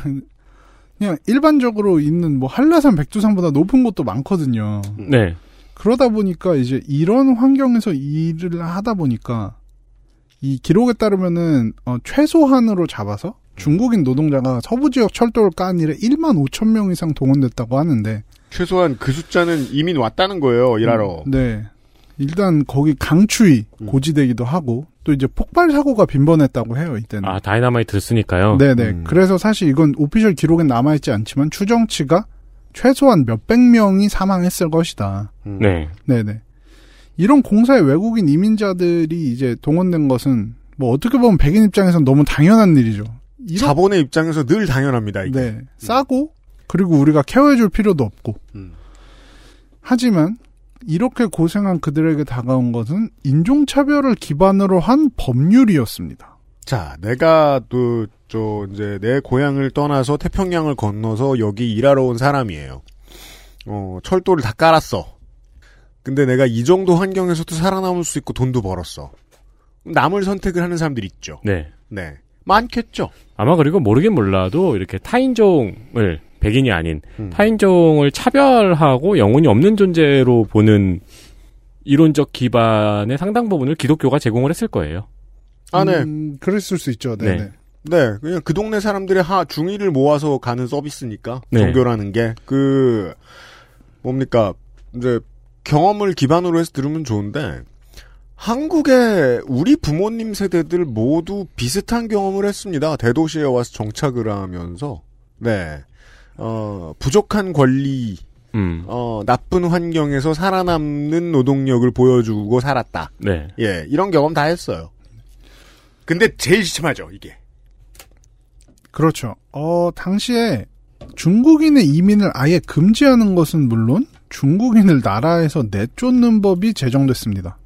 그냥 일반적으로 있는 뭐 한라산 백두산보다 높은 곳도 많거든요. 네. 그러다 보니까 이제 이런 환경에서 일을 하다 보니까 이 기록에 따르면은 어, 최소한으로 잡아서 중국인 노동자가 서부 지역 철도를 깐 일에 1만 5천 명 이상 동원됐다고 하는데 최소한 그 숫자는 이민 왔다는 거예요 일하러. 네. 일단 거기 강추위 고지되기도 하고 또 이제 폭발 사고가 빈번했다고 해요 이때는. 아 다이나마이트 쓰니까요. 네네. 음. 그래서 사실 이건 official 기록엔 남아있지 않지만 추정치가 최소한 몇백 명이 사망했을 것이다. 음. 네. 네네. 이런 공사에 외국인 이민자들이 이제 동원된 것은 뭐 어떻게 보면 백인 입장에서는 너무 당연한 일이죠. 이런- 자본의 입장에서 늘 당연합니다. 이게. 네. 싸고 그리고 우리가 케어해줄 필요도 없고. 음. 하지만 이렇게 고생한 그들에게 다가온 것은 인종차별을 기반으로 한 법률이었습니다. 자, 내가 또, 저, 이제, 내 고향을 떠나서 태평양을 건너서 여기 일하러 온 사람이에요. 어, 철도를 다 깔았어. 근데 내가 이 정도 환경에서도 살아남을 수 있고 돈도 벌었어. 남을 선택을 하는 사람들이 있죠. 네. 네. 많겠죠. 아마 그리고 모르긴 몰라도 이렇게 타인종을 백인이 아닌 음. 타인종을 차별하고 영혼이 없는 존재로 보는 이론적 기반의 상당 부분을 기독교가 제공을 했을 거예요. 아, 네. 음, 그랬을 수 있죠. 네. 네 네. 네, 그냥 그 동네 사람들의 하 중의를 모아서 가는 서비스니까 네. 종교라는 게 그 뭡니까 이제 경험을 기반으로 해서 들으면 좋은데 한국의 우리 부모님 세대들 모두 비슷한 경험을 했습니다. 대도시에 와서 정착을 하면서 네. 어, 부족한 권리, 음. 어, 나쁜 환경에서 살아남는 노동력을 보여주고 살았다. 네. 예, 이런 경험 다 했어요. 근데 제일 심하죠, 이게. 그렇죠. 어, 당시에 중국인의 이민을 아예 금지하는 것은 물론 중국인을 나라에서 내쫓는 법이 제정됐습니다.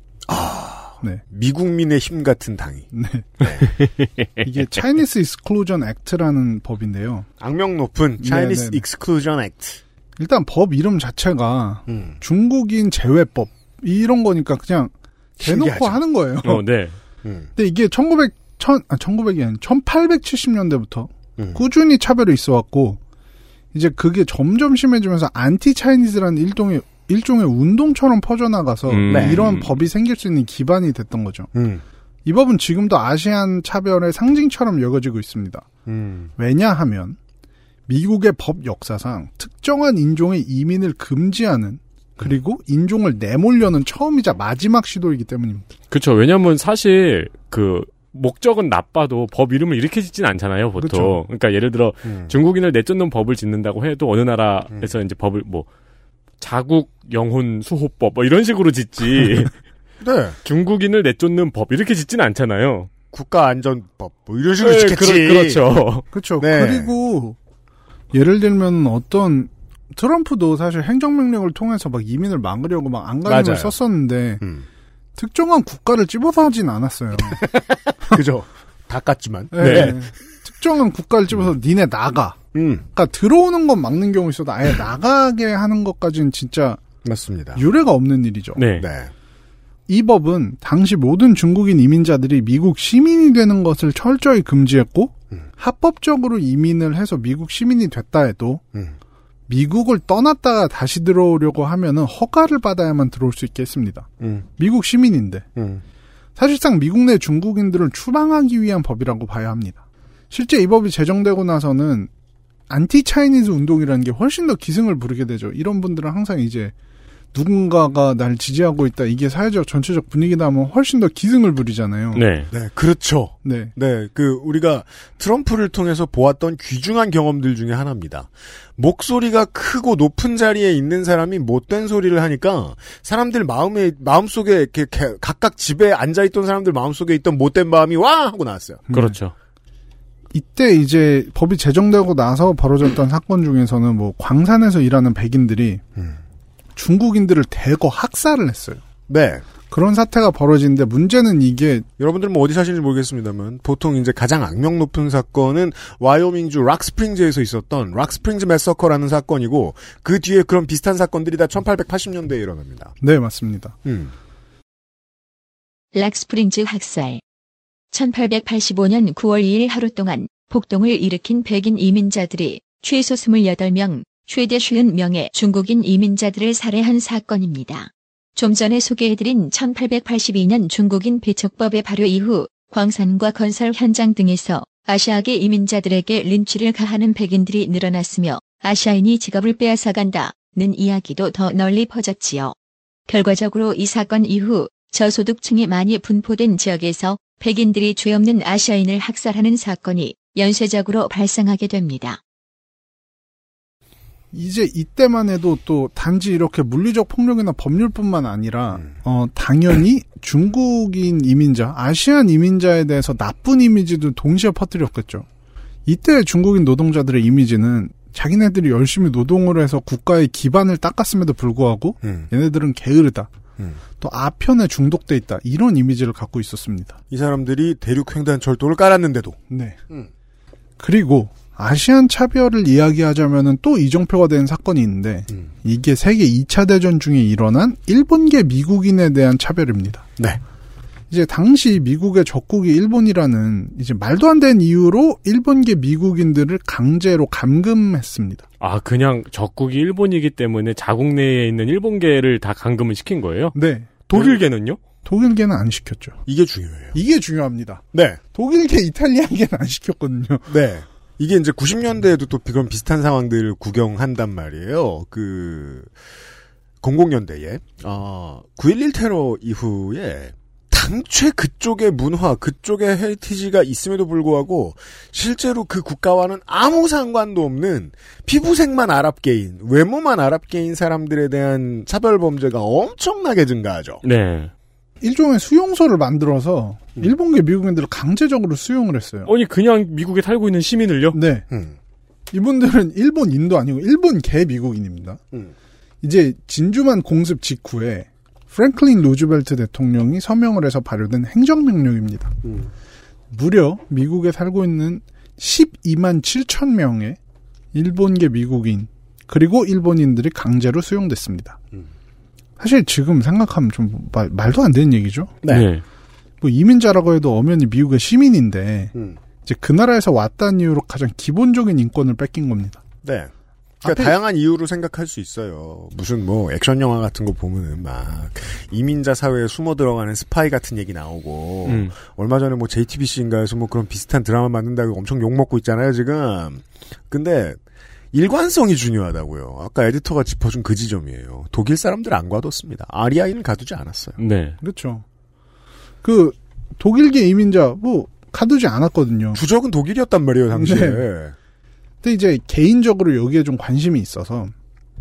네. 미국민의 힘 같은 당이. 네. 이게 Chinese Exclusion Act라는 법인데요. 악명 높은 Chinese 네네네. Exclusion Act. 일단 법 이름 자체가 음. 중국인 제외법 이런 거니까 그냥 대놓고 신기하죠. 하는 거예요. 어, 네. 음. 근데 이게 1900, 천, 아, 1900이 아니 1870년대부터 음. 꾸준히 차별이 있어 왔고 이제 그게 점점 심해지면서 안티 차이니즈라는 일종의 일종의 운동처럼 퍼져나가서 음. 네. 이런 법이 생길 수 있는 기반이 됐던 거죠. 음. 이 법은 지금도 아시안 차별의 상징처럼 여겨지고 있습니다. 음. 왜냐하면 미국의 법 역사상 특정한 인종의 이민을 금지하는 그리고 인종을 내몰려는 처음이자 마지막 시도이기 때문입니다. 그렇죠. 왜냐면 사실 그 목적은 나빠도 법 이름을 이렇게 짓진 않잖아요, 보통. 그쵸. 그러니까 예를 들어 음. 중국인을 내쫓는 법을 짓는다고 해도 어느 나라에서 이제 법을 뭐 자국 영혼 수호법 뭐 이런 식으로 짓지 네. 중국인을 내쫓는 법 이렇게 짓진 않잖아요. 국가안전법 뭐 이런 식으로 네, 짓겠지. 그렇- 그렇죠. 그렇죠. 네. 그리고 예를 들면 어떤 트럼프도 사실 행정명령을 통해서 막 이민을 막으려고 막 안간힘을. 썼었는데 음. 특정한 국가를 찝어서 하진 않았어요. 그죠. 다 깠지만. 네. 특정한 국가를 찝어서 니네 나가. 음. 그러니까 들어오는 건 막는 경우 있어도 아예 나가게 하는 것까지는 진짜 맞습니다. 유례가 없는 일이죠. 네. 네. 이 법은 당시 모든 중국인 이민자들이 미국 시민이 되는 것을 철저히 금지했고 음. 합법적으로 이민을 해서 미국 시민이 됐다 해도 음. 미국을 떠났다가 다시 들어오려고 하면은 허가를 받아야만 들어올 수 있게 했습니다. 음. 미국 시민인데 음. 사실상 미국 내 중국인들을 추방하기 위한 법이라고 봐야 합니다. 실제 이 법이 제정되고 나서는 anti Chinese 운동이라는 게 훨씬 더 기승을 부르게 되죠. 이런 분들은 항상 이제 누군가가 날 지지하고 있다. 이게 사회적 전체적 분위기다 하면 훨씬 더 기승을 부리잖아요. 네. 네, 그렇죠. 네. 네, 그 우리가 트럼프를 통해서 보았던 귀중한 경험들 중에 하나입니다. 목소리가 크고 높은 자리에 있는 사람이 못된 소리를 하니까 사람들 마음에 마음속에 이렇게 개- 각각 집에 앉아 있던 사람들 마음속에 있던 못된 마음이 와 하고 나왔어요. 그렇죠. 이때 이제 법이 제정되고 나서 벌어졌던 사건 중에서는 뭐 광산에서 일하는 백인들이 음. 중국인들을 대거 학살을 했어요. 네. 그런 사태가 벌어지는데 문제는 이게 여러분들 뭐 어디 사시는지 모르겠습니다만 보통 이제 가장 악명 높은 사건은 와이오밍주 락스프링즈에서 있었던 락스프링즈 매서커라는 사건이고 그 뒤에 그런 비슷한 사건들이 다 1880년대에 일어납니다. 네 맞습니다. 음. 락스프링즈 학살. 1885년 9월 2일 하루 동안 폭동을 일으킨 백인 이민자들이 최소 28명, 최대 50명의 중국인 이민자들을 살해한 사건입니다. 좀 전에 소개해드린 1882년 중국인 배척법의 발효 이후 광산과 건설 현장 등에서 아시아계 이민자들에게 린치를 가하는 백인들이 늘어났으며 아시아인이 직업을 빼앗아간다는 이야기도 더 널리 퍼졌지요. 결과적으로 이 사건 이후 저소득층이 많이 분포된 지역에서 백인들이 죄 없는 아시아인을 학살하는 사건이 연쇄적으로 발생하게 됩니다. 이제 이때만 해도 또 단지 이렇게 물리적 폭력이나 법률뿐만 아니라 음. 어 당연히 중국인 이민자, 아시안 이민자에 대해서 나쁜 이미지도 동시에 퍼뜨렸겠죠. 이때 중국인 노동자들의 이미지는 자기네들이 열심히 노동을 해서 국가의 기반을 닦았음에도 불구하고 음. 얘네들은 게으르다. 음. 또 아편에 중독돼 있다. 이런 이미지를 갖고 있었습니다. 이 사람들이 대륙 횡단 철도를 깔았는데도 네. 음. 그리고 아시안 차별을 이야기하자면은 또 이정표가 된 사건이 있는데 음. 이게 세계 2차 대전 중에 일어난 일본계 미국인에 대한 차별입니다. 네. 이제 당시 미국의 적국이 일본이라는 이제 말도 안 되는 이유로 일본계 미국인들을 강제로 감금했습니다. 아, 그냥 적국이 일본이기 때문에 자국 내에 있는 일본계를 다 감금을 시킨 거예요? 네. 독일계는요? 독일계는 안 시켰죠. 이게 중요해요. 이게 중요합니다. 네. 독일계, 이탈리아계는 안 시켰거든요. 네. 이게 이제 90년대에도 또 그런 비슷한 상황들을 구경한단 말이에요. 그, 00년대에, 어, 9.11 테러 이후에, 당최 그쪽의 문화, 그쪽의 heritage가 있음에도 불구하고, 실제로 그 국가와는 아무 상관도 없는 피부색만 아랍계인, 외모만 아랍계인 사람들에 대한 차별 범죄가 엄청나게 증가하죠. 네. 일종의 수용소를 만들어서 음. 일본계 미국인들을 강제적으로 수용을 했어요. 아니, 그냥 미국에 살고 있는 시민을요? 네. 음. 이분들은 일본인도 아니고 일본계 미국인입니다. 음. 이제 진주만 공습 직후에 프랭클린 루즈벨트 대통령이 서명을 해서 발효된 행정명령입니다. 음. 무려 미국에 살고 있는 12만 7천 명의 일본계 미국인 그리고 일본인들이 강제로 수용됐습니다. 음. 사실 지금 생각하면 좀 말, 말도 안 되는 얘기죠. 네. 뭐 이민자라고 해도 엄연히 미국의 시민인데 음. 이제 그 나라에서 왔다는 이유로 가장 기본적인 인권을 뺏긴 겁니다. 네. 그러니까 앞에- 다양한 이유로 생각할 수 있어요. 무슨 뭐 액션 영화 같은 거 보면은 막 이민자 사회에 숨어 들어가는 스파이 같은 얘기 나오고 음. 얼마 전에 뭐 JTBC인가에서 뭐 그런 비슷한 드라마 만든다고 엄청 욕 먹고 있잖아요 지금. 근데 일관성이 중요하다고요. 아까 에디터가 짚어준 그 지점이에요. 독일 사람들 안 가뒀습니다. 아리아인은 가두지 않았어요. 네. 그렇죠. 그 독일계 이민자 뭐 가두지 않았거든요. 주적은 독일이었단 말이에요 당시에. 네. 근데 이제 개인적으로 여기에 좀 관심이 있어서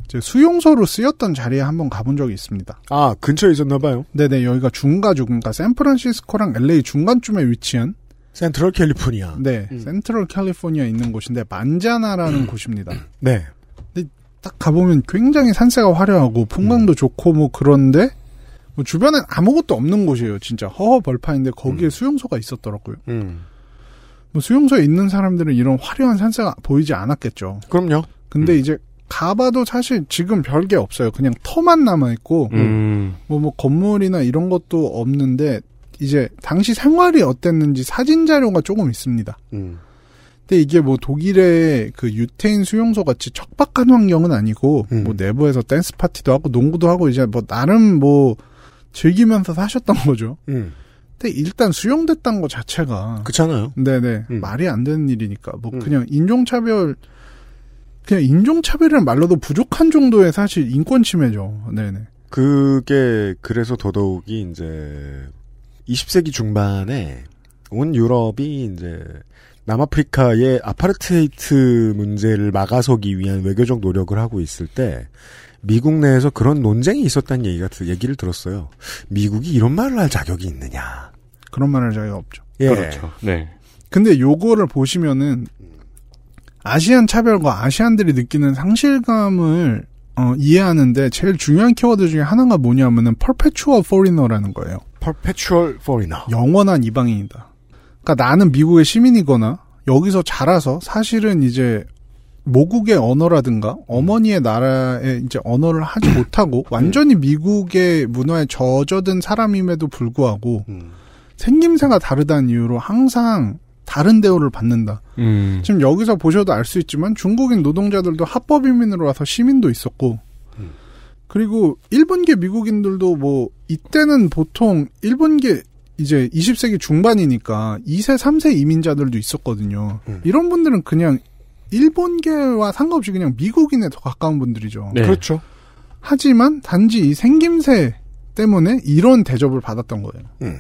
이제 수용소로 쓰였던 자리에 한번 가본 적이 있습니다. 아 근처에 있었나 봐요. 네네 여기가 중가주 그러니까 샌프란시스코랑 LA 중간쯤에 위치한 센트럴 캘리포니아. 네 음. 센트럴 캘리포니아에 있는 곳인데 만자나라는 곳입니다. 네. 딱 가보면 굉장히 산세가 화려하고 풍광도 좋고 뭐 그런데 뭐 주변엔 아무것도 없는 곳이에요. 진짜 허허벌판인데 거기에 음. 수용소가 있었더라고요. 음. 뭐 수용소에 있는 사람들은 이런 화려한 산세가 보이지 않았겠죠. 그럼요. 근데 음. 이제 가봐도 사실 지금 별게 없어요. 그냥 터만 남아 있고 음. 뭐 뭐 건물이나 이런 것도 없는데 이제 당시 생활이 어땠는지 사진 자료가 조금 있습니다. 음. 근데 이게 뭐 독일의 그 유태인 수용소 같이 척박한 환경은 아니고 음. 뭐 내부에서 댄스 파티도 하고 농구도 하고 이제 뭐 나름 뭐 즐기면서 사셨던 거죠. 음. 근데 일단 수용됐다는 것 자체가 그렇잖아요. 네네 음. 말이 안 되는 일이니까 뭐 음. 그냥 인종차별 그냥 인종차별이라는 말로도 부족한 정도의 사실 인권 침해죠. 네네. 그게 그래서 더더욱이 이제 20세기 중반에 온 유럽이 이제 남아프리카의 아파르테이트 문제를 막아서기 위한 외교적 노력을 하고 있을 때 미국 내에서 그런 논쟁이 있었다는 얘기가 얘기를 들었어요. 미국이 이런 말을 할 자격이 있느냐? 그런 말을 자기가 없죠. 예. 그렇죠. 네. 근데 요거를 보시면은 아시안 차별과 아시안들이 느끼는 상실감을 어, 이해하는데 제일 중요한 키워드 중에 하나가 뭐냐면은 perpetual foreigner라는 거예요. perpetual foreigner. 영원한 이방인이다. 그러니까 나는 미국의 시민이거나 여기서 자라서 사실은 이제 모국의 언어라든가 어머니의 나라의 이제 언어를 하지 못하고 완전히 미국의 문화에 젖어든 사람임에도 불구하고 음. 생김새가 다르다는 이유로 항상 다른 대우를 받는다. 음. 지금 여기서 보셔도 알 수 있지만 중국인 노동자들도 합법 이민으로 와서 시민도 있었고 음. 그리고 일본계 미국인들도 뭐 이때는 보통 일본계 이제 20세기 중반이니까 2세, 3세 이민자들도 있었거든요. 음. 이런 분들은 그냥 일본계와 상관없이 그냥 미국인에 더 가까운 분들이죠. 네. 그렇죠. 하지만 단지 이 생김새 때문에 이런 대접을 받았던 거예요. 음.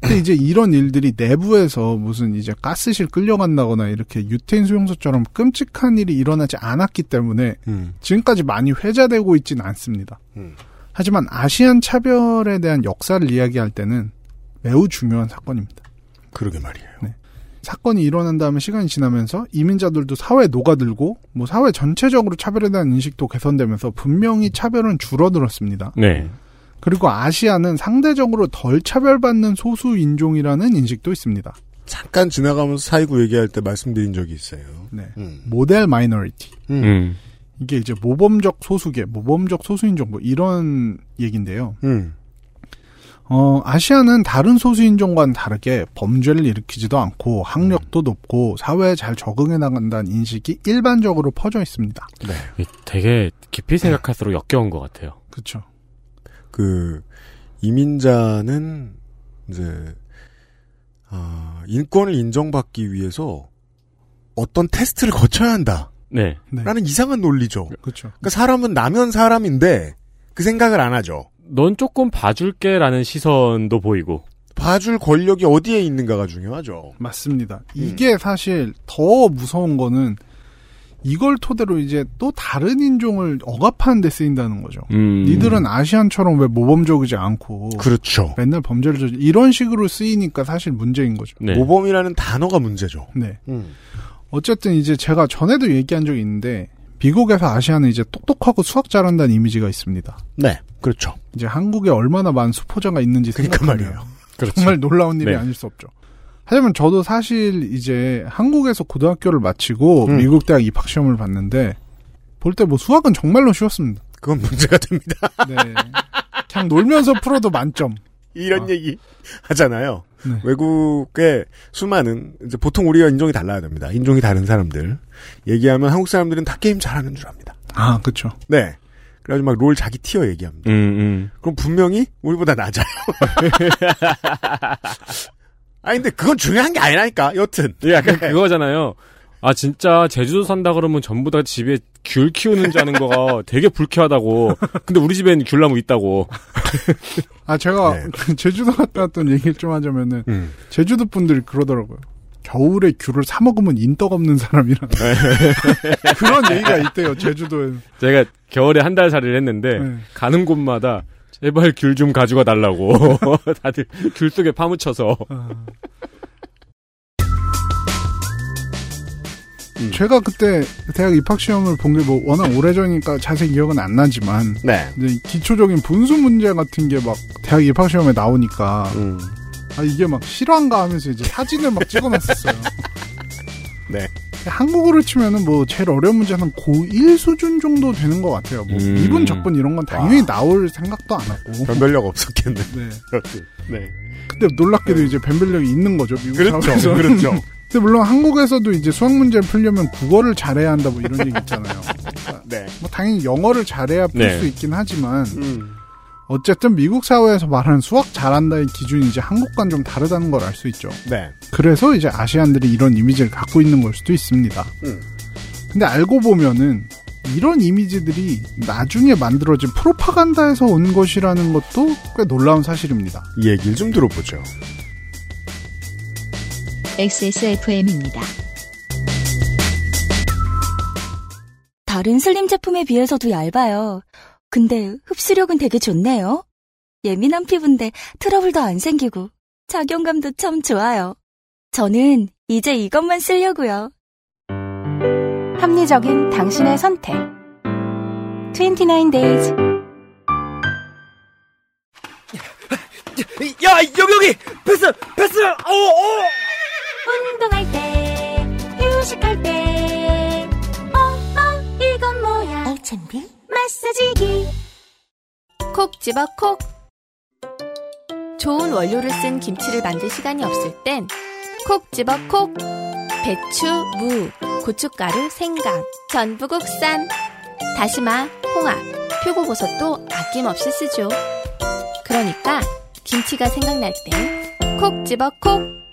근데 이제 이런 일들이 내부에서 무슨 이제 가스실 끌려간다거나 이렇게 유태인 수용소처럼 끔찍한 일이 일어나지 않았기 때문에 음. 지금까지 많이 회자되고 있지는 않습니다. 음. 하지만 아시안 차별에 대한 역사를 이야기할 때는 매우 중요한 사건입니다. 그러게 말이에요. 사건이 일어난 다음에 시간이 지나면서 이민자들도 사회에 녹아들고 뭐 사회 전체적으로 차별에 대한 인식도 개선되면서 분명히 차별은 줄어들었습니다. 네. 그리고 아시아는 상대적으로 덜 차별받는 소수 인종이라는 인식도 있습니다. 잠깐 지나가면서 사이구 얘기할 때 말씀드린 적이 있어요. 네. 음. 모델 마이너리티. 음. 음. 이게 이제 모범적 소수계, 모범적 소수인종 뭐 이런 얘기인데요. 음. 어, 아시아는 다른 소수인종과는 다르게 범죄를 일으키지도 않고 학력도 높고 사회에 잘 적응해 나간다는 인식이 일반적으로 퍼져 있습니다. 이 되게 깊이 생각할수록 역겨운 것 같아요. 그렇죠. 그 이민자는 이제 아, 인권을 인정받기 위해서 어떤 테스트를 거쳐야 한다라는 네. 네. 이상한 논리죠. 그렇죠. 그러니까 사람은 나면 사람인데 그 생각을 안 하죠. 넌 조금 봐줄게라는 시선도 보이고. 봐줄 권력이 어디에 있는가가 중요하죠. 맞습니다. 이게 사실 더 무서운 거는 이걸 토대로 이제 또 다른 인종을 억압하는 데 쓰인다는 거죠. 음. 니들은 아시안처럼 왜 모범적이지 않고 그렇죠. 맨날 범죄를 저지 이런 식으로 쓰이니까 사실 문제인 거죠. 네. 모범이라는 단어가 문제죠. 네. 음. 어쨌든 이제 제가 전에도 얘기한 적이 있는데 미국에서 아시아는 이제 똑똑하고 수학 잘한다는 이미지가 있습니다. 네, 그렇죠. 이제 한국에 얼마나 많은 수포자가 있는지 그러니까 말이에요. 그렇죠. 정말 놀라운 일이 네. 아닐 수 없죠. 하지만 저도 사실 이제 한국에서 고등학교를 마치고 음. 미국 대학 입학 시험을 봤는데 볼 때 뭐 수학은 정말로 쉬웠습니다. 그건 문제가 됩니다. 네. 그냥 놀면서 풀어도 만점. 이런 아. 얘기 하잖아요. 네. 외국의 수많은 이제 보통 우리가 인종이 달라야 됩니다. 인종이 다른 사람들 얘기하면 한국 사람들은 다 게임 잘하는 줄 압니다. 아, 그쵸. 네. 그래가지고 막 롤 자기 티어 얘기합니다. 음, 음. 그럼 분명히 우리보다 낮아요. 아 근데 그건 중요한 게 아니라니까. 여튼 이게 약간 그거잖아요. 아, 진짜 제주도 산다 그러면 전부 다 집에 귤 키우는 줄 아는 거가 되게 불쾌하다고. 근데 우리 집엔 귤나무 있다고. 아, 제가 네. 그 제주도 갔다 왔던 얘기를 좀 하자면은 음. 제주도 분들이 그러더라고요. 겨울에 귤을 사 먹으면 인덕 없는 사람이라 그런 얘기가 있대요 제주도에. 제가 겨울에 한 달 살이를 했는데 네. 가는 곳마다 제발 귤 좀 가져가 달라고 다들 귤 속에 파묻혀서 음. 제가 그때 대학 입학 시험을 본 게 뭐 워낙 오래전이니까 자세히 기억은 안 나지만 네. 기초적인 분수 문제 같은 게 막 대학 입학 시험에 나오니까 음. 아 이게 막 실화인가 하면서 이제 사진을 막 찍어놨었어요. 네. 한국어를 치면은 뭐 제일 어려운 문제는 고1 수준 정도 되는 것 같아요. 뭐 음. 이분 적분 이런 건 당연히 나올 생각도 안 하고. 변별력 없었겠네. 네. 네. 근데 놀랍게도 이제 변별력이 있는 거죠. 미국 그렇죠. 사회에서는. 그렇죠. 근데 물론 한국에서도 이제 수학 문제를 풀려면 국어를 잘해야 한다 뭐 이런 얘기 있잖아요. 그러니까 네. 뭐 당연히 영어를 잘해야 풀 네. 수 있긴 하지만 음. 어쨌든 미국 사회에서 말하는 수학 잘한다의 기준이 이제 한국과는 좀 다르다는 걸 알 수 있죠. 네. 그래서 이제 아시안들이 이런 이미지를 갖고 있는 걸 수도 있습니다. 음. 근데 알고 보면은 이런 이미지들이 나중에 만들어진 프로파간다에서 온 것이라는 것도 꽤 놀라운 사실입니다. 이 얘기를 좀 들어보죠. XSFM입니다. 다른 슬림 제품에 비해서도 얇아요. 근데 흡수력은 되게 좋네요. 예민한 피부인데 트러블도 안 생기고 착용감도 참 좋아요. 저는 이제 이것만 쓰려고요. 합리적인 당신의 선택. 29 days. 야 여기 여기 패스 패스 어 어. 운동할 때, 휴식할 때, 어, 어, 이건 뭐야? H&B? 마사지기. 콕 집어 콕. 좋은 원료를 쓴 김치를 만들 시간이 없을 땐 콕 집어 콕. 배추, 무, 고춧가루, 생강, 전부 국산. 다시마, 홍합, 표고버섯도 아낌없이 쓰죠. 그러니까 김치가 생각날 땐 콕 집어 콕.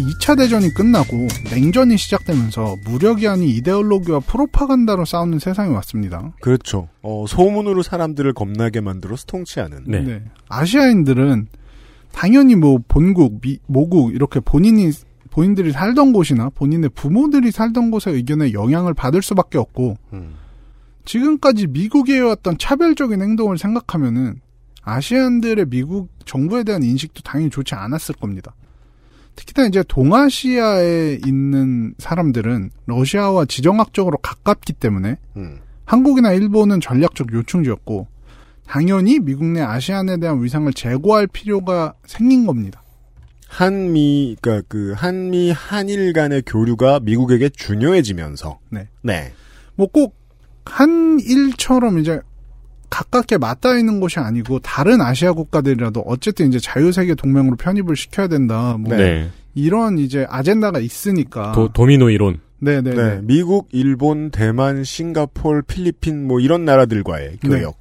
2차 대전이 끝나고 냉전이 시작되면서 무력이 아닌 이데올로기와 프로파간다로 싸우는 세상이 왔습니다. 그렇죠. 어, 소문으로 사람들을 겁나게 만들어서 통치하는. 네. 아시아인들은 당연히 뭐 본국, 미, 모국 이렇게 본인이 본인들이 살던 곳이나 본인의 부모들이 살던 곳의 의견에 영향을 받을 수밖에 없고 음. 지금까지 미국에 해왔던 차별적인 행동을 생각하면은 아시안들의 미국 정부에 대한 인식도 당연히 좋지 않았을 겁니다. 특히나 이제 동아시아에 있는 사람들은 러시아와 지정학적으로 가깝기 때문에 음. 한국이나 일본은 전략적 요충지였고 당연히 미국 내 아시안에 대한 위상을 제고할 필요가 생긴 겁니다. 한미, 그니까 그, 한미, 한일 간의 교류가 미국에게 중요해지면서. 네. 네. 뭐 꼭 한일처럼 이제 가깝게 맞닿아 있는 곳이 아니고 다른 아시아 국가들이라도 어쨌든 이제 자유세계 동맹으로 편입을 시켜야 된다. 뭐 네. 이런 이제 아젠다가 있으니까. 도, 도미노 이론. 네네네. 네. 미국, 일본, 대만, 싱가폴, 필리핀, 뭐 이런 나라들과의 네. 교역,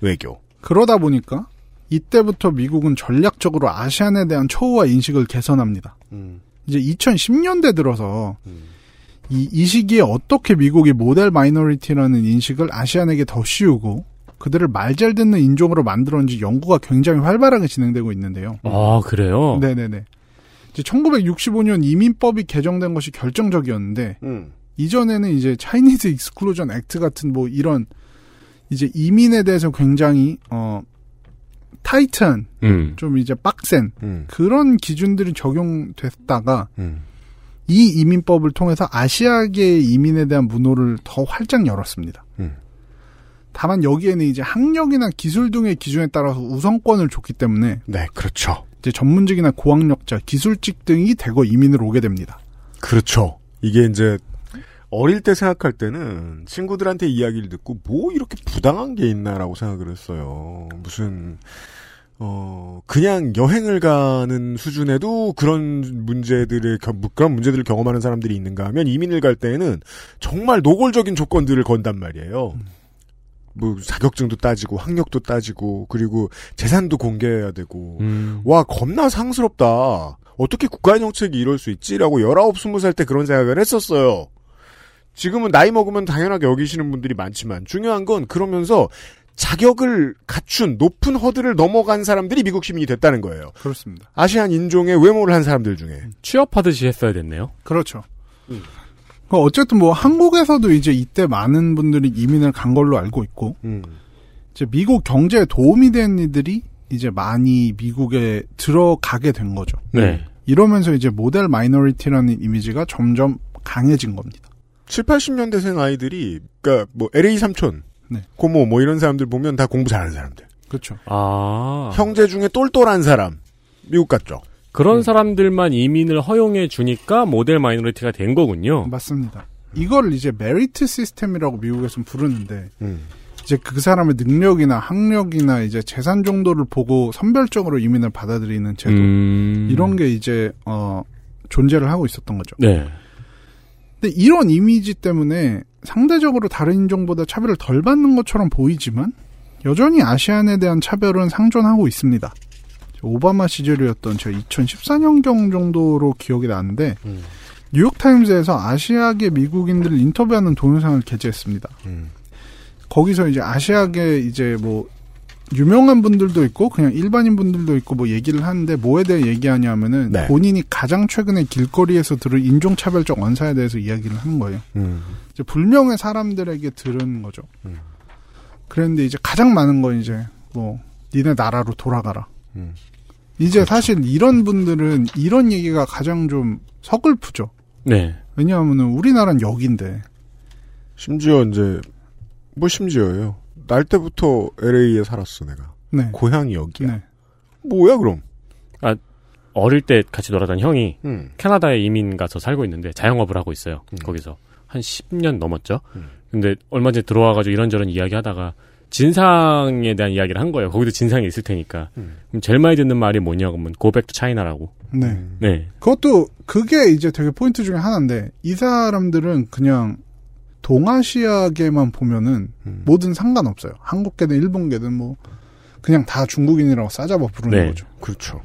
외교. 그러다 보니까 이때부터 미국은 전략적으로 아시안에 대한 처우와 인식을 개선합니다. 음. 이제 2010년대 들어서 음. 이, 이 시기에 어떻게 미국이 model minority라는 인식을 아시안에게 더 씌우고 그들을 말 잘 듣는 인종으로 만들었는지 연구가 굉장히 활발하게 진행되고 있는데요. 아, 그래요? 네네네. 이제 1965년 이민법이 개정된 것이 결정적이었는데 음. 이전에는 이제 Chinese Exclusion Act 같은 뭐 이런 이제 이민에 대해서 굉장히 어 tight한 음. 좀 이제 빡센 음. 그런 기준들이 적용됐다가 음. 이 이민법을 통해서 아시아계 이민에 대한 문호를 더 활짝 열었습니다. 음. 다만 여기에는 이제 학력이나 기술 등의 기준에 따라서 우선권을 줬기 때문에 네, 그렇죠. 이제 전문직이나 고학력자, 기술직 등이 대거 이민을 오게 됩니다. 그렇죠. 이게 이제 어릴 때 생각할 때는 친구들한테 이야기를 듣고 뭐 이렇게 부당한 게 있나라고 생각을 했어요. 무슨 어 그냥 여행을 가는 수준에도 그런 문제들을 겨- 그런 문제들을 경험하는 사람들이 있는가 하면 이민을 갈 때에는 정말 노골적인 조건들을 건단 말이에요. 뭐 자격증도 따지고 학력도 따지고 그리고 재산도 공개해야 되고 음. 와 겁나 상스럽다. 어떻게 국가의 정책이 이럴 수 있지라고 19, 20살 때 그런 생각을 했었어요. 지금은 나이 먹으면 당연하게 여기시는 분들이 많지만 중요한 건 그러면서 자격을 갖춘 높은 허들을 넘어간 사람들이 미국 시민이 됐다는 거예요. 그렇습니다. 아시안 인종의 외모를 한 사람들 중에. 취업하듯이 했어야 됐네요. 그렇죠. 음. 그 어쨌든 뭐 한국에서도 이제 이때 많은 분들이 이민을 간 걸로 알고 있고 음. 이제 미국 경제에 도움이 된 이들이 이제 많이 미국에 들어가게 된 거죠. 네. 이러면서 이제 model minority라는 이미지가 점점 강해진 겁니다. 7, 80년대생 아이들이 그러니까 뭐 LA 삼촌, 네. 고모 뭐 이런 사람들 보면 다 공부 잘하는 사람들. 그렇죠. 아. 형제 중에 똘똘한 사람. 미국 같죠. 그런 사람들만 이민을 허용해 주니까 model minority가 된 거군요. 맞습니다. 이걸 이제 merit system이라고 미국에서는 부르는데 음. 이제 그 사람의 능력이나 학력이나 이제 재산 정도를 보고 선별적으로 이민을 받아들이는 제도 음. 이런 게 이제 어 존재를 하고 있었던 거죠. 네. 근데 이런 이미지 때문에 상대적으로 다른 인종보다 차별을 덜 받는 것처럼 보이지만 여전히 아시안에 대한 차별은 상존하고 있습니다. 오바마 시절이었던 제가 2014년경 정도로 기억이 나는데 음. 뉴욕타임즈에서 아시아계 미국인들을 인터뷰하는 동영상을 게재했습니다. 음. 거기서 이제 아시아계 이제 뭐 유명한 분들도 있고 그냥 일반인 분들도 있고 뭐 얘기를 하는데 뭐에 대해 얘기하냐면은 네. 본인이 가장 최근에 길거리에서 들은 인종차별적 언사에 대해서 이야기를 하는 거예요. 음. 이제 불명의 사람들에게 들은 거죠. 음. 그랬는데 이제 가장 많은 건 이제 뭐 니네 나라로 돌아가라. 음. 이제 사실 이런 분들은 이런 얘기가 가장 좀 서글프죠. 네. 왜냐하면은 우리나라는 여기인데 심지어 이제 뭐 심지어예요. 날 때부터 LA에 살았어 내가. 네. 고향이 여기야. 네. 뭐야 그럼? 어릴 때 같이 놀았던 형이 음. 캐나다에 이민 가서 살고 있는데 자영업을 하고 있어요. 음. 거기서 한 10년 넘었죠. 음. 근데 얼마 전에 들어와가지고 이런저런 이야기하다가 진상에 대한 이야기를 한 거예요. 거기도 진상이 있을 테니까. 음. 그럼 제일 많이 듣는 말이 뭐냐고 하면 고백도 차이나라고. 네. 음. 네. 그것도 그게 이제 되게 포인트 중에 하나인데 이 사람들은 그냥 동아시아계만 보면은 음. 뭐든 상관없어요. 한국계든 일본계든 뭐 그냥 다 중국인이라고 싸잡아 부르는 네. 거죠. 그렇죠.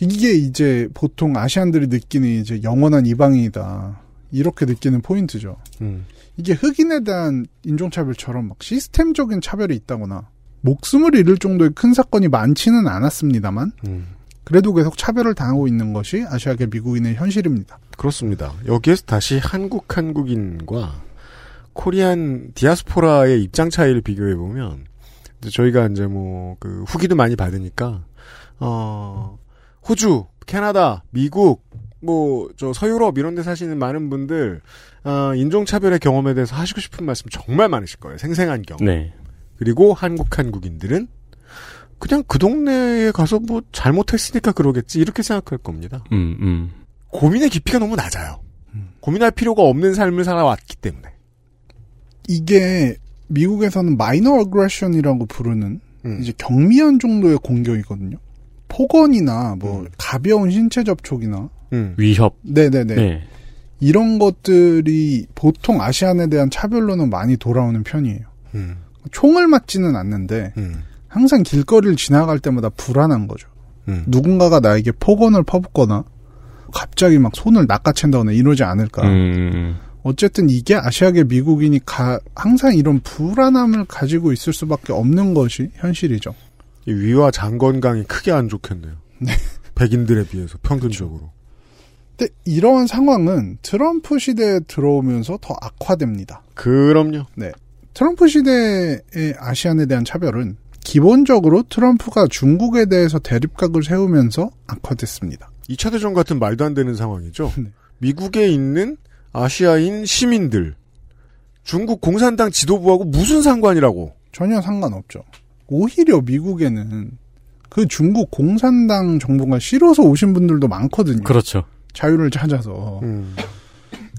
이게 이제 보통 아시안들이 느끼는 이제 영원한 이방인이다. 이렇게 느끼는 포인트죠. 음. 이게 흑인에 대한 인종차별처럼 막 시스템적인 차별이 있다거나 목숨을 잃을 정도의 큰 사건이 많지는 않았습니다만 음. 그래도 계속 차별을 당하고 있는 것이 아시아계 미국인의 현실입니다. 그렇습니다. 여기에서 다시 한국 한국인과 코리안 디아스포라의 입장 차이를 비교해 보면 저희가 이제 뭐 그 후기도 많이 받으니까 어 호주, 캐나다, 미국 뭐 저 서유럽 이런 데 사시는 많은 분들 어, 인종차별의 경험에 대해서 하시고 싶은 말씀 정말 많으실 거예요. 생생한 경험. 네. 그리고 한국 한국인들은 그냥 그 동네에 가서 뭐 잘못했으니까 그러겠지 이렇게 생각할 겁니다. 음, 음. 고민의 깊이가 너무 낮아요. 음. 고민할 필요가 없는 삶을 살아왔기 때문에. 이게 미국에서는 마이너 어그레션이라고 부르는 음. 이제 경미한 정도의 공격이거든요. 폭언이나 뭐 음. 가벼운 신체 접촉이나 음. 위협. 네네네 네. 이런 것들이 보통 아시안에 대한 차별로는 많이 돌아오는 편이에요. 음. 총을 맞지는 않는데 음. 항상 길거리를 지나갈 때마다 불안한 거죠. 음. 누군가가 나에게 폭언을 퍼붓거나 갑자기 막 손을 낚아챈다거나 이러지 않을까. 음. 어쨌든 이게 아시아계 미국인이 가- 항상 이런 불안함을 가지고 있을 수밖에 없는 것이 현실이죠. 이 위와 장 건강이 크게 안 좋겠네요. 백인들에 비해서 평균적으로. 근데 이러한 상황은 트럼프 시대에 들어오면서 더 악화됩니다. 그럼요. 트럼프 시대의 아시안에 대한 차별은 기본적으로 트럼프가 중국에 대해서 대립각을 세우면서 악화됐습니다. 2차 대전 같은 말도 안 되는 상황이죠. 네. 미국에 있는 아시아인 시민들. 중국 공산당 지도부하고 무슨 상관이라고. 전혀 상관없죠. 오히려 미국에는 그 중국 공산당 정부가 싫어서 오신 분들도 많거든요. 그렇죠. 자유를 찾아서. 음.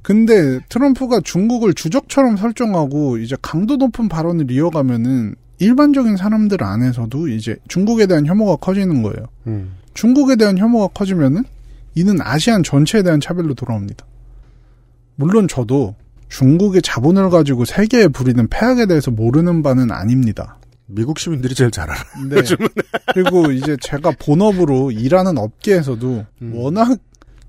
근데 트럼프가 중국을 주적처럼 설정하고 이제 강도 높은 발언을 이어가면은 일반적인 사람들 안에서도 이제 중국에 대한 혐오가 커지는 거예요. 음. 중국에 대한 혐오가 커지면은 이는 아시안 전체에 대한 차별로 돌아옵니다. 물론 저도 중국의 자본을 가지고 세계에 부리는 폐악에 대해서 모르는 바는 아닙니다. 미국 시민들이 제일 잘 알아. 네. 그리고 이제 제가 본업으로 일하는 업계에서도 음. 워낙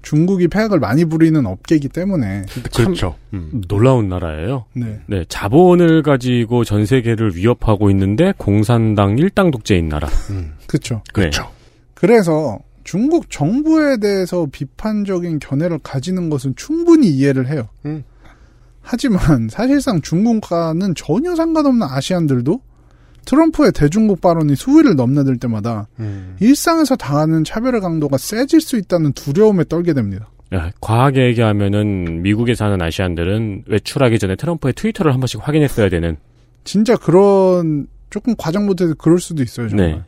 중국이 폐악을 많이 부리는 업계이기 때문에 그렇죠. 음. 놀라운 나라예요. 네. 네, 자본을 가지고 전 세계를 위협하고 있는데 공산당 일당 독재인 나라. 음. 그렇죠. 그렇죠. 그래서 중국 정부에 대해서 비판적인 견해를 가지는 것은 충분히 이해를 해요. 음. 하지만 사실상 중국과는 전혀 상관없는 아시안들도 트럼프의 대중국 발언이 수위를 넘나들 때마다 음. 일상에서 당하는 차별의 강도가 세질 수 있다는 두려움에 떨게 됩니다. 야, 과하게 얘기하면은 미국에 사는 아시안들은 외출하기 전에 트럼프의 트위터를 한 번씩 확인했어야 되는. 진짜 그런 조금 과장 못해서 그럴 수도 있어요. 정말. 네.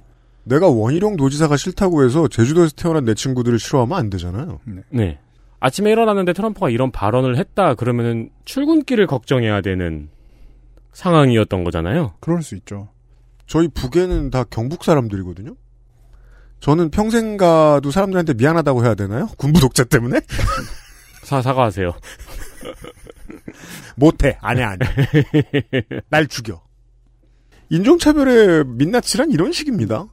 내가 원희룡 도지사가 싫다고 해서 제주도에서 태어난 내 친구들을 싫어하면 안 되잖아요. 네. 아침에 일어났는데 트럼프가 이런 발언을 했다 그러면은 출근길을 걱정해야 되는 상황이었던 거잖아요. 그럴 수 있죠. 저희 북에는 다 경북 사람들이거든요. 저는 평생 가도 사람들한테 미안하다고 해야 되나요? 군부 독재 때문에? 사 사과하세요. 못해. 안 해, 안 해. 날 죽여. 인종차별의 민낯이란 이런 식입니다.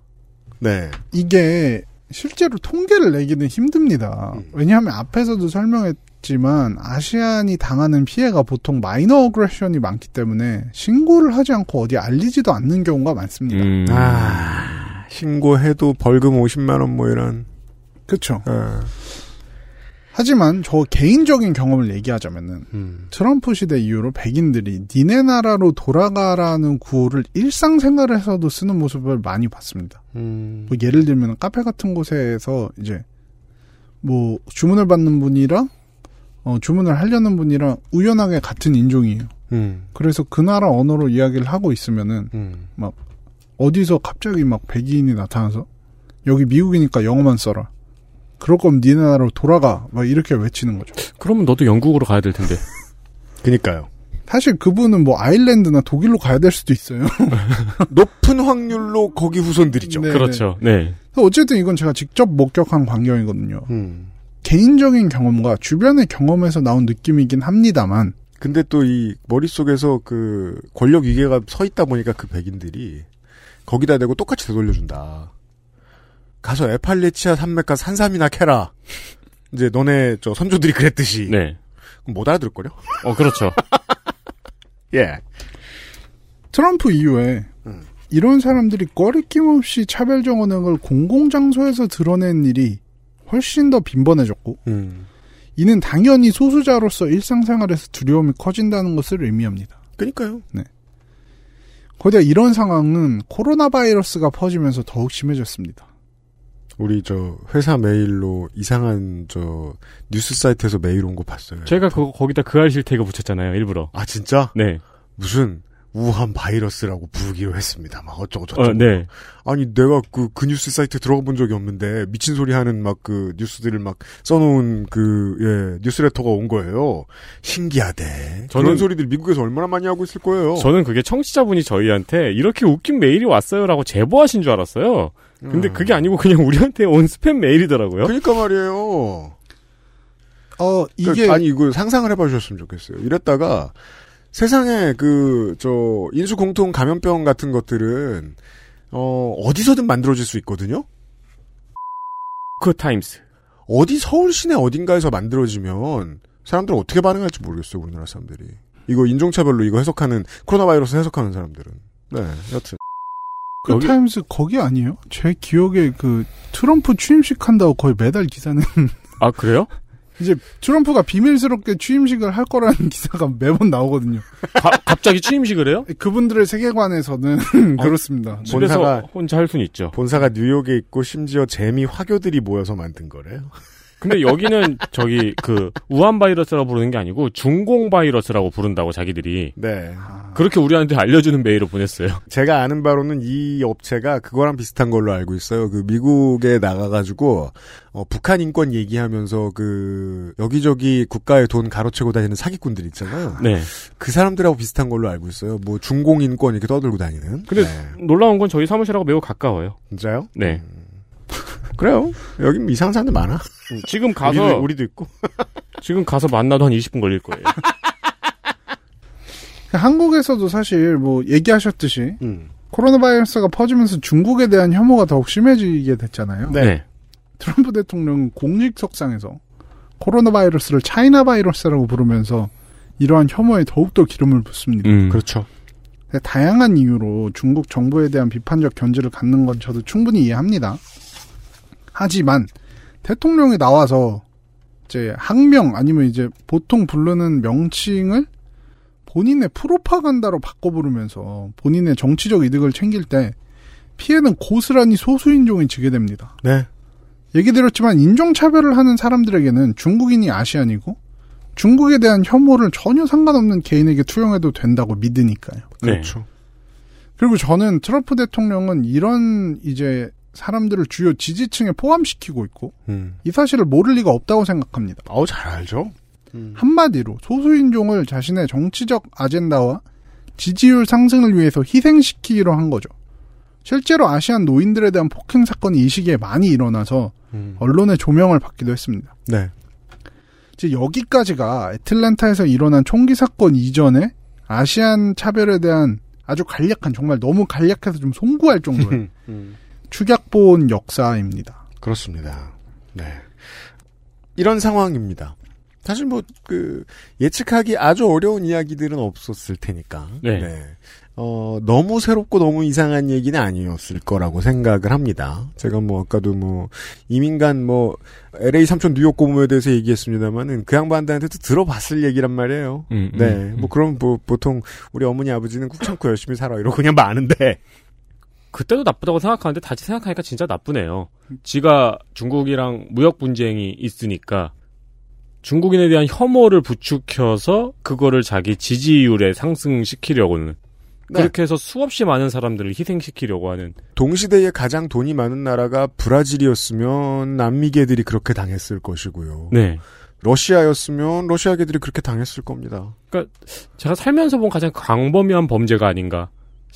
네. 이게 실제로 통계를 내기는 힘듭니다. 음. 왜냐하면 앞에서도 설명했 지만 아시안이 당하는 피해가 보통 마이너 어그레션이 많기 때문에 신고를 하지 않고 어디 알리지도 않는 경우가 많습니다. 음. 아, 신고해도 벌금 50만 원 뭐 이런. 그렇죠. 어, 하지만 저 개인적인 경험을 얘기하자면은 음. 트럼프 시대 이후로 백인들이 니네 나라로 돌아가라는 구호를 일상생활에서도 쓰는 모습을 많이 봤습니다. 음. 뭐 예를 들면 카페 같은 곳에서 이제 뭐 주문을 받는 분이랑 어, 주문을 하려는 분이랑 우연하게 같은 인종이에요. 음. 그래서 그 나라 언어로 이야기를 하고 있으면은 음. 어디서 갑자기 막 백인이 나타나서 여기 미국이니까 영어만 써라. 그럴 거면 니네 나라로 돌아가. 막 이렇게 외치는 거죠. 그러면 너도 영국으로 가야 될 텐데. 그니까요. 사실 그분은 뭐 아일랜드나 독일로 가야 될 수도 있어요. 높은 확률로 거기 후손들이죠. 네, 그렇죠. 네. 그래서 어쨌든 이건 제가 직접 목격한 광경이거든요. 음. 개인적인 경험과 주변의 경험에서 나온 느낌이긴 합니다만 근데 또 이 머릿속에서 그 권력 위계가 서 있다 보니까 그 백인들이 거기다 대고 똑같이 되돌려준다. 가서 에팔레치아 산맥과 산삼이나 캐라. 이제 너네 저 선조들이 그랬듯이. 네. 그럼 못 알아들을걸요? 어, 그렇죠. 예. 트럼프 이후에 음. 이런 사람들이 꺼리낌 없이 차별적 언행을 공공장소에서 드러낸 일이 훨씬 더 빈번해졌고 음. 이는 당연히 소수자로서 일상생활에서 두려움이 커진다는 것을 의미합니다. 그니까요. 거기다 이런 상황은 코로나 바이러스가 퍼지면서 더욱 심해졌습니다. 우리 저 회사 메일로 이상한 저 뉴스 사이트에서 메일 온 거 봤어요. 제가 그거 거기다 그 알 실 태그 붙였잖아요, 일부러. 아 진짜? 네. 무슨 우한 바이러스라고 부르기로 했습니다. 막 어쩌고 저쩌고. 어, 네. 아니 내가 그, 그 뉴스 사이트 들어가 본 적이 없는데 미친 소리 하는 막 그 뉴스들을 막 써놓은 그 예, 뉴스레터가 온 거예요. 신기하대. 저는- 그런 소리들 미국에서 얼마나 많이 하고 있을 거예요. 저는 그게 청취자분이 저희한테 이렇게 웃긴 메일이 왔어요라고 제보하신 줄 알았어요. 근데 음. 그게 아니고 그냥 우리한테 온 스팸 메일이더라고요. 그러니까 말이에요. 어 이게 그러니까 아니 이거 상상을 해봐 주셨으면 좋겠어요. 이랬다가 세상에 그 저 인수 공통 감염병 같은 것들은 어 어디서든 만들어질 수 있거든요. 그 타임스. 어디 서울 시내 어딘가에서 만들어지면 사람들은 어떻게 반응할지 모르겠어요. 우리나라 사람들이 이거 인종차별로 이거 해석하는 코로나 바이러스 해석하는 사람들은 네 여튼 그 여기- 타임스 거기 아니에요? 제 기억에 그 트럼프 취임식 한다고 거의 매달 기사는 아 그래요? 이제 트럼프가 비밀스럽게 취임식을 할 거라는 기사가 매번 나오거든요. 가- 갑자기 취임식을 해요? 그분들의 세계관에서는 그렇습니다. 집에서 본사가- 혼자 할 수는 있죠. 본사가 뉴욕에 있고 심지어 재미 화교들이 모여서 만든 거래요. 근데 여기는 저기 그 우한 바이러스라고 부르는 게 아니고 중공 바이러스라고 부른다고 자기들이 네. 그렇게 우리한테 알려주는 메일을 보냈어요. 제가 아는 바로는 이 업체가 그거랑 비슷한 걸로 알고 있어요. 그 미국에 나가가지고 어, 북한 인권 얘기하면서 그 여기저기 국가의 돈 가로채고 다니는 사기꾼들 있잖아요. 네. 그 사람들하고 비슷한 걸로 알고 있어요. 뭐 중공 인권 이렇게 떠들고 다니는. 근데 네. 놀라운 건 저희 사무실하고 매우 가까워요. 진짜요? 네. 그래요. 여기 이상한 사람들 많아. 지금 가서 우리도, 우리도 있고. 지금 가서 만나도 한 20분 걸릴 거예요. 한국에서도 사실 뭐 얘기하셨듯이 음. 코로나 바이러스가 퍼지면서 중국에 대한 혐오가 더욱 심해지게 됐잖아요. 네. 트럼프 대통령은 공식석상에서 코로나 바이러스를 차이나 바이러스라고 부르면서 이러한 혐오에 더욱더 기름을 붓습니다. 음. 그렇죠. 다양한 이유로 중국 정부에 대한 비판적 견지를 갖는 건 저도 충분히 이해합니다. 하지만 대통령이 나와서 이제 학명 아니면 이제 보통 부르는 명칭을 본인의 프로파간다로 바꿔 부르면서 본인의 정치적 이득을 챙길 때 피해는 고스란히 소수인종이 지게 됩니다. 네. 얘기 드렸지만 인종차별을 하는 사람들에게는 중국인이 아시안이고 중국에 대한 혐오를 전혀 상관없는 개인에게 투영해도 된다고 믿으니까요. 네. 그렇죠. 그리고 저는 트럼프 대통령은 이런 이제 사람들을 주요 지지층에 포함시키고 있고 음. 이 사실을 모를 리가 없다고 생각합니다. 아우 잘 알죠. 한마디로 소수인종을 자신의 정치적 아젠다와 지지율 상승을 위해서 희생시키기로 한 거죠. 실제로 아시안 노인들에 대한 폭행 사건이 이 시기에 많이 일어나서 음. 언론의 조명을 받기도 했습니다. 네. 이제 여기까지가 애틀랜타에서 일어난 총기 사건 이전에 아시안 차별에 대한 아주 간략한 정말 너무 간략해서 좀 송구할 정도의 음, 축약본 역사입니다. 그렇습니다. 네. 이런 상황입니다. 사실 뭐, 그, 예측하기 아주 어려운 이야기들은 없었을 테니까. 네. 어, 너무 새롭고 너무 이상한 얘기는 아니었을 거라고 생각을 합니다. 제가 뭐, 아까도 뭐, 이민간 뭐, LA 삼촌 뉴욕 고모에 대해서 얘기했습니다만은 그 양반들한테도 들어봤을 얘기란 말이에요. 음, 음, 네. 음. 뭐, 그럼 뭐, 보통 우리 어머니 아버지는 국 참고 열심히 살아. 이러고 그냥 마는데. 그때도 나쁘다고 생각하는데 다시 생각하니까 진짜 나쁘네요. 지가 중국이랑 무역 분쟁이 있으니까 중국인에 대한 혐오를 부추겨서 그거를 자기 지지율에 상승시키려고는 네. 그렇게 해서 수없이 많은 사람들을 희생시키려고 하는 동시대에 가장 돈이 많은 나라가 브라질이었으면 남미계들이 그렇게 당했을 것이고요. 네. 러시아였으면 러시아계들이 그렇게 당했을 겁니다. 제가 살면서 본 가장 광범위한 범죄가 아닌가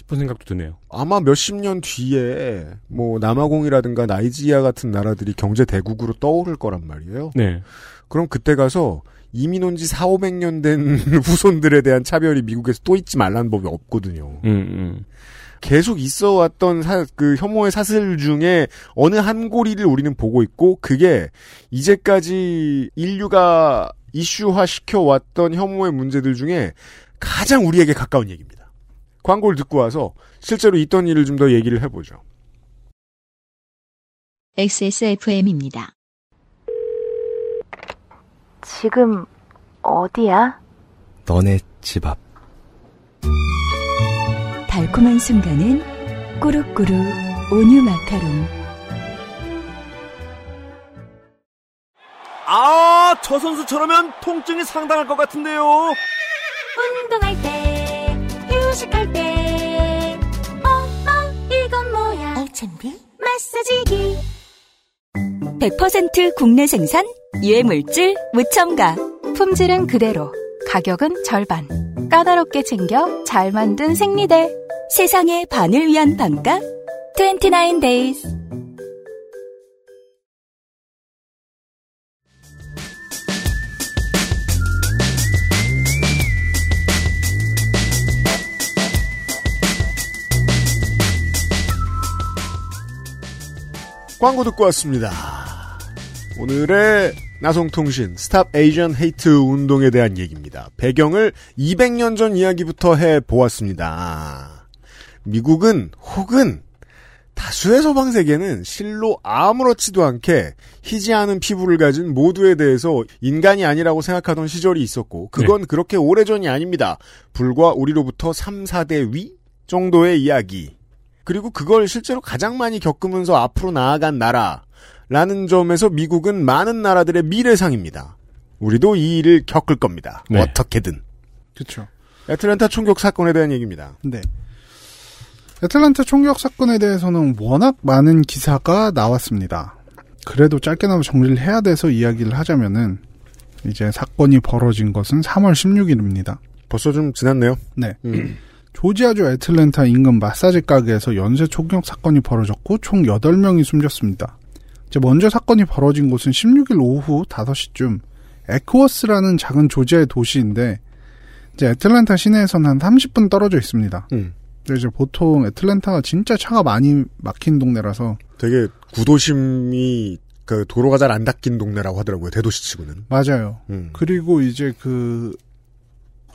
싶은 생각도 드네요. 아마 몇십 년 뒤에 뭐 남아공이라든가 나이지리아 같은 나라들이 경제 대국으로 떠오를 거란 말이에요. 네. 그럼 그때 가서 이민 온 지 4, 500년 된 후손들에 대한 차별이 미국에서 또 있지 말라는 법이 없거든요. 음, 음. 계속 있어 왔던 사- 그 혐오의 사슬 중에 어느 한 고리를 우리는 보고 있고 그게 이제까지 인류가 이슈화 시켜왔던 혐오의 문제들 중에 가장 우리에게 가까운 얘기입니다. 광고를 듣고 와서 실제로 있던 일을 좀 더 얘기를 해보죠. XSFM입니다. 지금 어디야? 너네 집 앞. 달콤한 순간은 꾸룩꾸룩 온유 마카롱. 아, 저 선수 저러면 통증이 상당할 것 같은데요. 운동할 때, 휴식할 때, 어, 어, 이건 뭐야? 알찬비? 마사지기. 100% 국내 생산, 유해물질, 무첨가. 품질은 그대로, 가격은 절반. 까다롭게 챙겨 잘 만든 생리대. 세상의 반을 위한 반가. 29 days. 광고 듣고 왔습니다. 오늘의 나성통신 Stop Asian Hate 운동에 대한 얘기입니다. 배경을 200년 전 이야기부터 해 보았습니다. 미국은 혹은 다수의 서방 세계는 실로 아무렇지도 않게 희지 않은 피부를 가진 모두에 대해서 인간이 아니라고 생각하던 시절이 있었고 그건 그렇게 오래전이 아닙니다. 불과 우리로부터 3, 4대 위 정도의 이야기. 그리고 그걸 실제로 가장 많이 겪으면서 앞으로 나아간 나라라는 점에서 미국은 많은 나라들의 미래상입니다. 우리도 이 일을 겪을 겁니다. 네. 어떻게든. 그렇죠. 애틀랜타 총격 사건에 대한 얘기입니다. 네. 애틀란타 총격 사건에 대해서는 워낙 많은 기사가 나왔습니다. 그래도 짧게나마 정리를 해야 돼서 이야기를 하자면은 이제 사건이 벌어진 것은 3월 16일입니다. 벌써 좀 지났네요. 네. 음. 조지아주 애틀랜타 인근 마사지 가게에서 연쇄 총격 사건이 벌어졌고 총 8명이 숨졌습니다. 먼저 사건이 벌어진 곳은 16일 오후 5시쯤 에크워스라는 작은 조지아의 도시인데 이제 애틀랜타 시내에서는 한 30분 떨어져 있습니다. 음. 이제 보통 애틀랜타가 진짜 차가 많이 막힌 동네라서 되게 구도심이 그 도로가 잘 안 닦인 동네라고 하더라고요. 대도시치고는. 맞아요. 음. 그리고 이제 그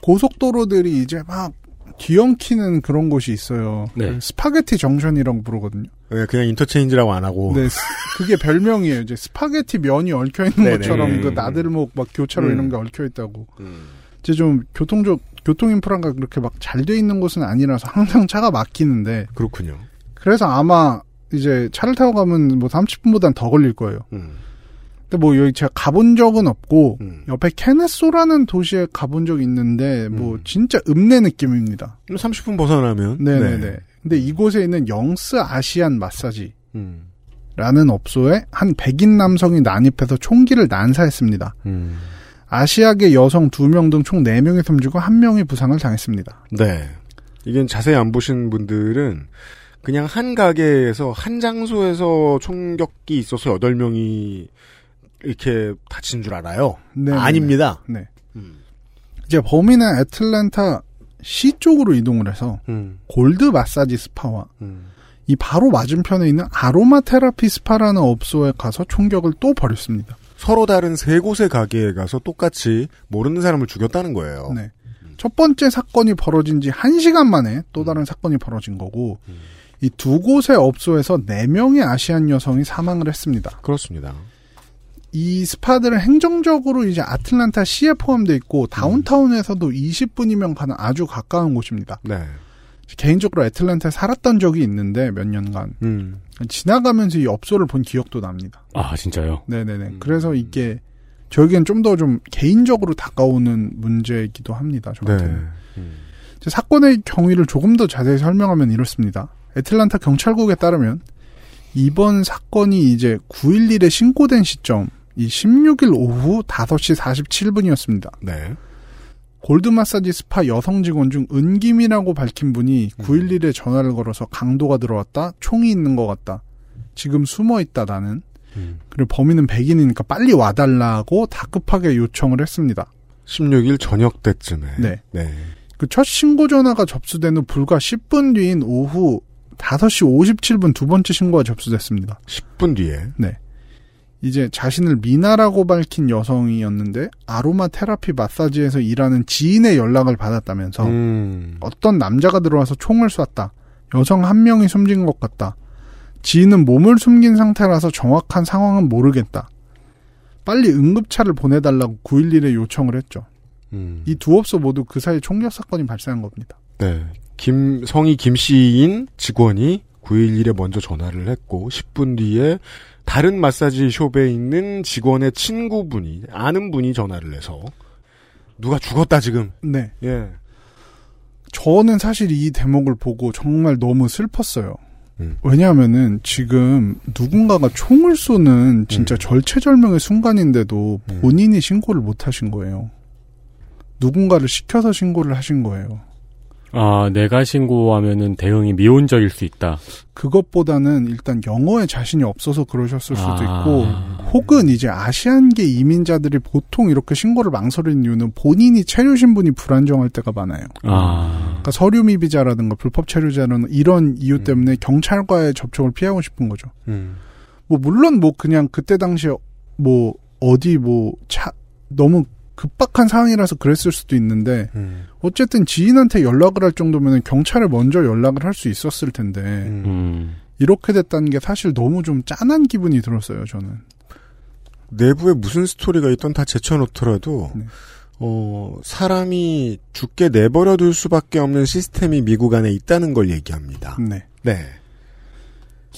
고속도로들이 이제 막 뒤엉키는 그런 곳이 있어요. 네. 그 spaghetti junction이라고 부르거든요. 네, 그냥 인터체인지라고 안 하고. 네, 스- 그게 별명이에요. 이제 스파게티 면이 얽혀 있는 네네. 것처럼 음. 그 나들목 막 교차로 음. 이런 게 얽혀 있다고. 음. 이제 좀 교통적 교통 인프라가 그렇게 막 잘 돼 있는 곳은 아니라서 항상 차가 막히는데 그렇군요. 그래서 아마 이제 차를 타고 가면 뭐 30분보단 더 걸릴 거예요. 음. 근데 뭐 여기 제가 가본 적은 없고 음. 옆에 케네소라는 도시에 가본 적이 있는데 뭐 음. 진짜 읍내 느낌입니다. 30분 벗어나면. 네네네. 근데 이곳에 있는 영스 아시안 마사지라는 음. 업소에 한 백인 남성이 난입해서 총기를 난사했습니다. 음. 아시아계 여성 2명 등 총 4명이 숨지고 1명이 부상을 당했습니다. 네. 이건 자세히 안 보신 분들은 그냥 한 가게에서 한 장소에서 총격기 있어서 8명이 이렇게 다친 줄 알아요. 네, 아닙니다. 네. 이제 범인은 애틀랜타 시 쪽으로 이동을 해서 음. 골드 마사지 스파와 음. 이 바로 맞은편에 있는 아로마 테라피 스파라는 업소에 가서 총격을 또 벌였습니다. 서로 다른 세 곳의 가게에 가서 똑같이 모르는 사람을 죽였다는 거예요. 네. 첫 번째 사건이 벌어진 지 한시간 만에 또 다른 사건이 벌어진 거고 이 두 곳의 업소에서 네명의 아시안 여성이 사망을 했습니다. 그렇습니다. 이 스파들은 행정적으로 이제 아틀란타 시에 포함되어 있고 다운타운에서도 20분이면 가는 아주 가까운 곳입니다. 네. 개인적으로 애틀랜타에 살았던 적이 있는데 몇 년간 음. 지나가면서 이 업소를 본 기억도 납니다. 아 진짜요? 네네네. 그래서 이게 저에겐 좀더좀 개인적으로 다가오는 문제이기도 합니다. 저한테는. 네. 이제 사건의 경위를 조금 더 자세히 설명하면 이렇습니다. 애틀란타 경찰국에 따르면 이번 사건이 이제 911에 신고된 시점 이 16일 오후 5시 47분이었습니다. 네. 골드 마사지 스파 여성 직원 중 은김이라고 밝힌 분이 911에 전화를 걸어서 강도가 들어왔다. 총이 있는 것 같다. 지금 숨어 있다 나는. 음. 그리고 범인은 백인이니까 빨리 와달라고 다급하게 요청을 했습니다. 16일 저녁 때쯤에. 네. 네. 그 첫 신고 전화가 접수된 후 불과 10분 뒤인 오후 5시 57분 두 번째 신고가 접수됐습니다. 10분 뒤에. 네. 이제 자신을 미나라고 밝힌 여성이었는데 아로마 테라피 마사지에서 일하는 지인의 연락을 받았다면서 음. 어떤 남자가 들어와서 총을 쐈다. 여성 한 명이 숨진 것 같다. 지인은 몸을 숨긴 상태라서 정확한 상황은 모르겠다. 빨리 응급차를 보내달라고 911에 요청을 했죠. 음. 이두 업소 모두 그 사이 총격 사건이 발생한 겁니다. 네. 김, 성이 김 씨인 직원이 911에 먼저 전화를 했고, 10분 뒤에 다른 마사지 숍에 있는 직원의 친구분이, 아는 분이 전화를 해서, 누가 죽었다, 지금. 네. 예. 저는 사실 이 대목을 보고 정말 너무 슬펐어요. 음. 왜냐하면은 지금 누군가가 총을 쏘는 진짜 음. 절체절명의 순간인데도 본인이 신고를 못 하신 거예요. 누군가를 시켜서 신고를 하신 거예요. 아 내가 신고하면은 대응이 미온적일 수 있다. 그것보다는 일단 영어에 자신이 없어서 그러셨을 수도 아. 있고 혹은 이제 아시안계 이민자들이 보통 이렇게 신고를 망설이는 이유는 본인이 체류 신분이 불안정할 때가 많아요. 아 그러니까 서류 미비자라든가 불법 체류자는 이런 이유 때문에 경찰과의 접촉을 피하고 싶은 거죠. 음. 뭐 물론 뭐 그냥 그때 당시에 뭐 어디 뭐 차 너무 급박한 상황이라서 그랬을 수도 있는데 음. 어쨌든 지인한테 연락을 할 정도면 경찰에 먼저 연락을 할 수 있었을 텐데 음. 이렇게 됐다는 게 사실 너무 좀 짠한 기분이 들었어요 저는. 내부에 무슨 스토리가 있던 다 제쳐놓더라도, 네. 어, 사람이 죽게 내버려둘 수밖에 없는 시스템이 미국 안에 있다는 걸 얘기합니다. 네. 네.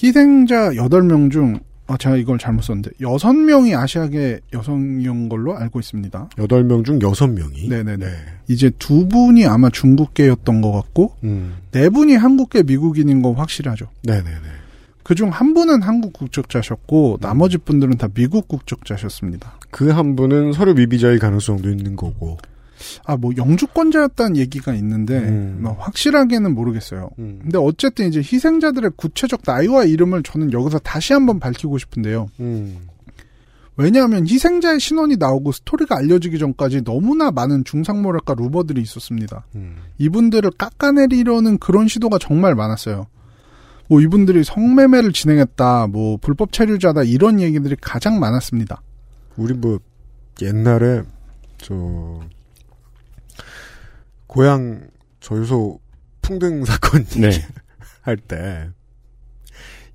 희생자 8명 중 아, 제가 이걸 잘못 썼는데, 6명이 아시아계 여성인 걸로 알고 있습니다. 8명 중 6명이. 네네 네. 이제 두 분이 아마 중국계였던 것 같고, 음. 네 분이 한국계 미국인인 건 확실하죠. 네네네. 그중 한 분은 한국 국적자셨고, 나머지 분들은 다 미국 국적자셨습니다. 그 한 분은 서류 미비자일 가능성도 있는 거고. 아, 뭐, 영주권자였다는 얘기가 있는데, 음. 뭐 확실하게는 모르겠어요. 음. 근데 어쨌든 이제 희생자들의 구체적 나이와 이름을 저는 여기서 다시 한번 밝히고 싶은데요. 음. 왜냐하면 희생자의 신원이 나오고 스토리가 알려지기 전까지 너무나 많은 중상모략과 루머들이 있었습니다. 음. 이분들을 깎아내리려는 그런 시도가 정말 많았어요. 뭐 이분들이 성매매를 진행했다, 뭐 불법 체류자다 이런 얘기들이 가장 많았습니다. 우리 뭐 옛날에 저 고향 저유소 풍등 사건 네. 할때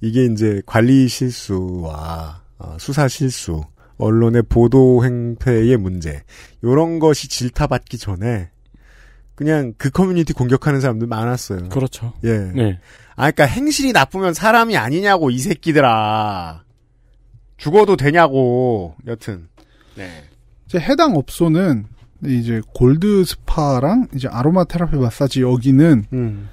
이게 이제 관리 실수와 어, 수사 실수, 언론의 보도 행태의 문제 이런 것이 질타받기 전에 그냥 그 커뮤니티 공격하는 사람들 많았어요. 그렇죠. 예. 네. 아, 그러니까 행실이 나쁘면 사람이 아니냐고 이 새끼들아. 죽어도 되냐고. 여튼. 네. 이제 해당 업소는 이제 골드 스파랑 이제 아로마 테라피 마사지 여기는 음.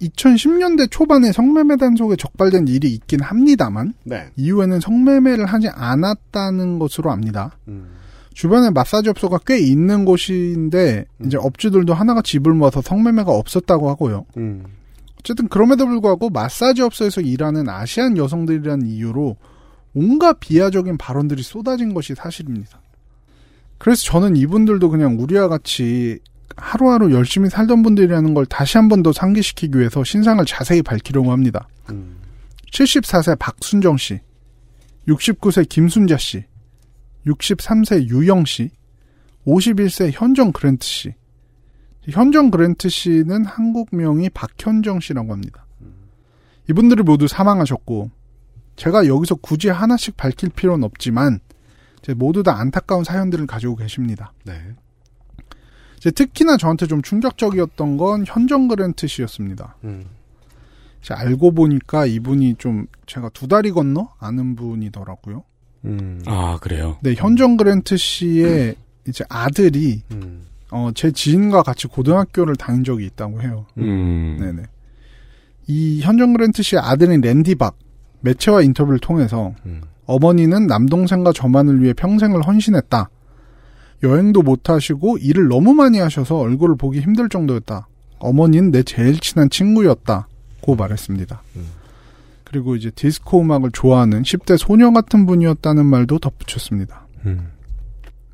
2010년대 초반에 성매매 단속에 적발된 일이 있긴 합니다만 네. 이후에는 성매매를 하지 않았다는 것으로 압니다. 음. 주변에 마사지 업소가 꽤 있는 곳인데 이제 업주들도 하나같이 입을 모아서 성매매가 없었다고 하고요. 음. 어쨌든 그럼에도 불구하고 마사지 업소에서 일하는 아시안 여성들이라는 이유로 온갖 비하적인 발언들이 쏟아진 것이 사실입니다. 그래서 저는 이분들도 그냥 우리와 같이 하루하루 열심히 살던 분들이라는 걸 다시 한 번 더 상기시키기 위해서 신상을 자세히 밝히려고 합니다. 74세 박순정 씨, 69세 김순자 씨, 63세 유영 씨, 51세 현정 그랜트 씨. 현정 그랜트 씨는 한국명이 박현정 씨라고 합니다. 이분들이 모두 사망하셨고, 제가 여기서 굳이 하나씩 밝힐 필요는 없지만, 모두 다 안타까운 사연들을 가지고 계십니다. 네. 이제 특히나 저한테 좀 충격적이었던 건 현정 그랜트 씨였습니다. 음. 알고 보니까 이분이 좀 제가 두 다리 건너 아는 분이더라고요. 음. 아, 그래요? 네, 현정 그랜트 씨의 이제 아들이 음. 어, 제 지인과 같이 고등학교를 다닌 적이 있다고 해요. 음. 네네. 이 현정 그랜트 씨의 아들인 랜디 박 매체와 인터뷰를 통해서 음. 어머니는 남동생과 저만을 위해 평생을 헌신했다. 여행도 못 하시고 일을 너무 많이 하셔서 얼굴을 보기 힘들 정도였다. 어머니는 내 제일 친한 친구였다. 고 말했습니다. 그리고 이제 디스코 음악을 좋아하는 10대 소녀 같은 분이었다는 말도 덧붙였습니다. 음.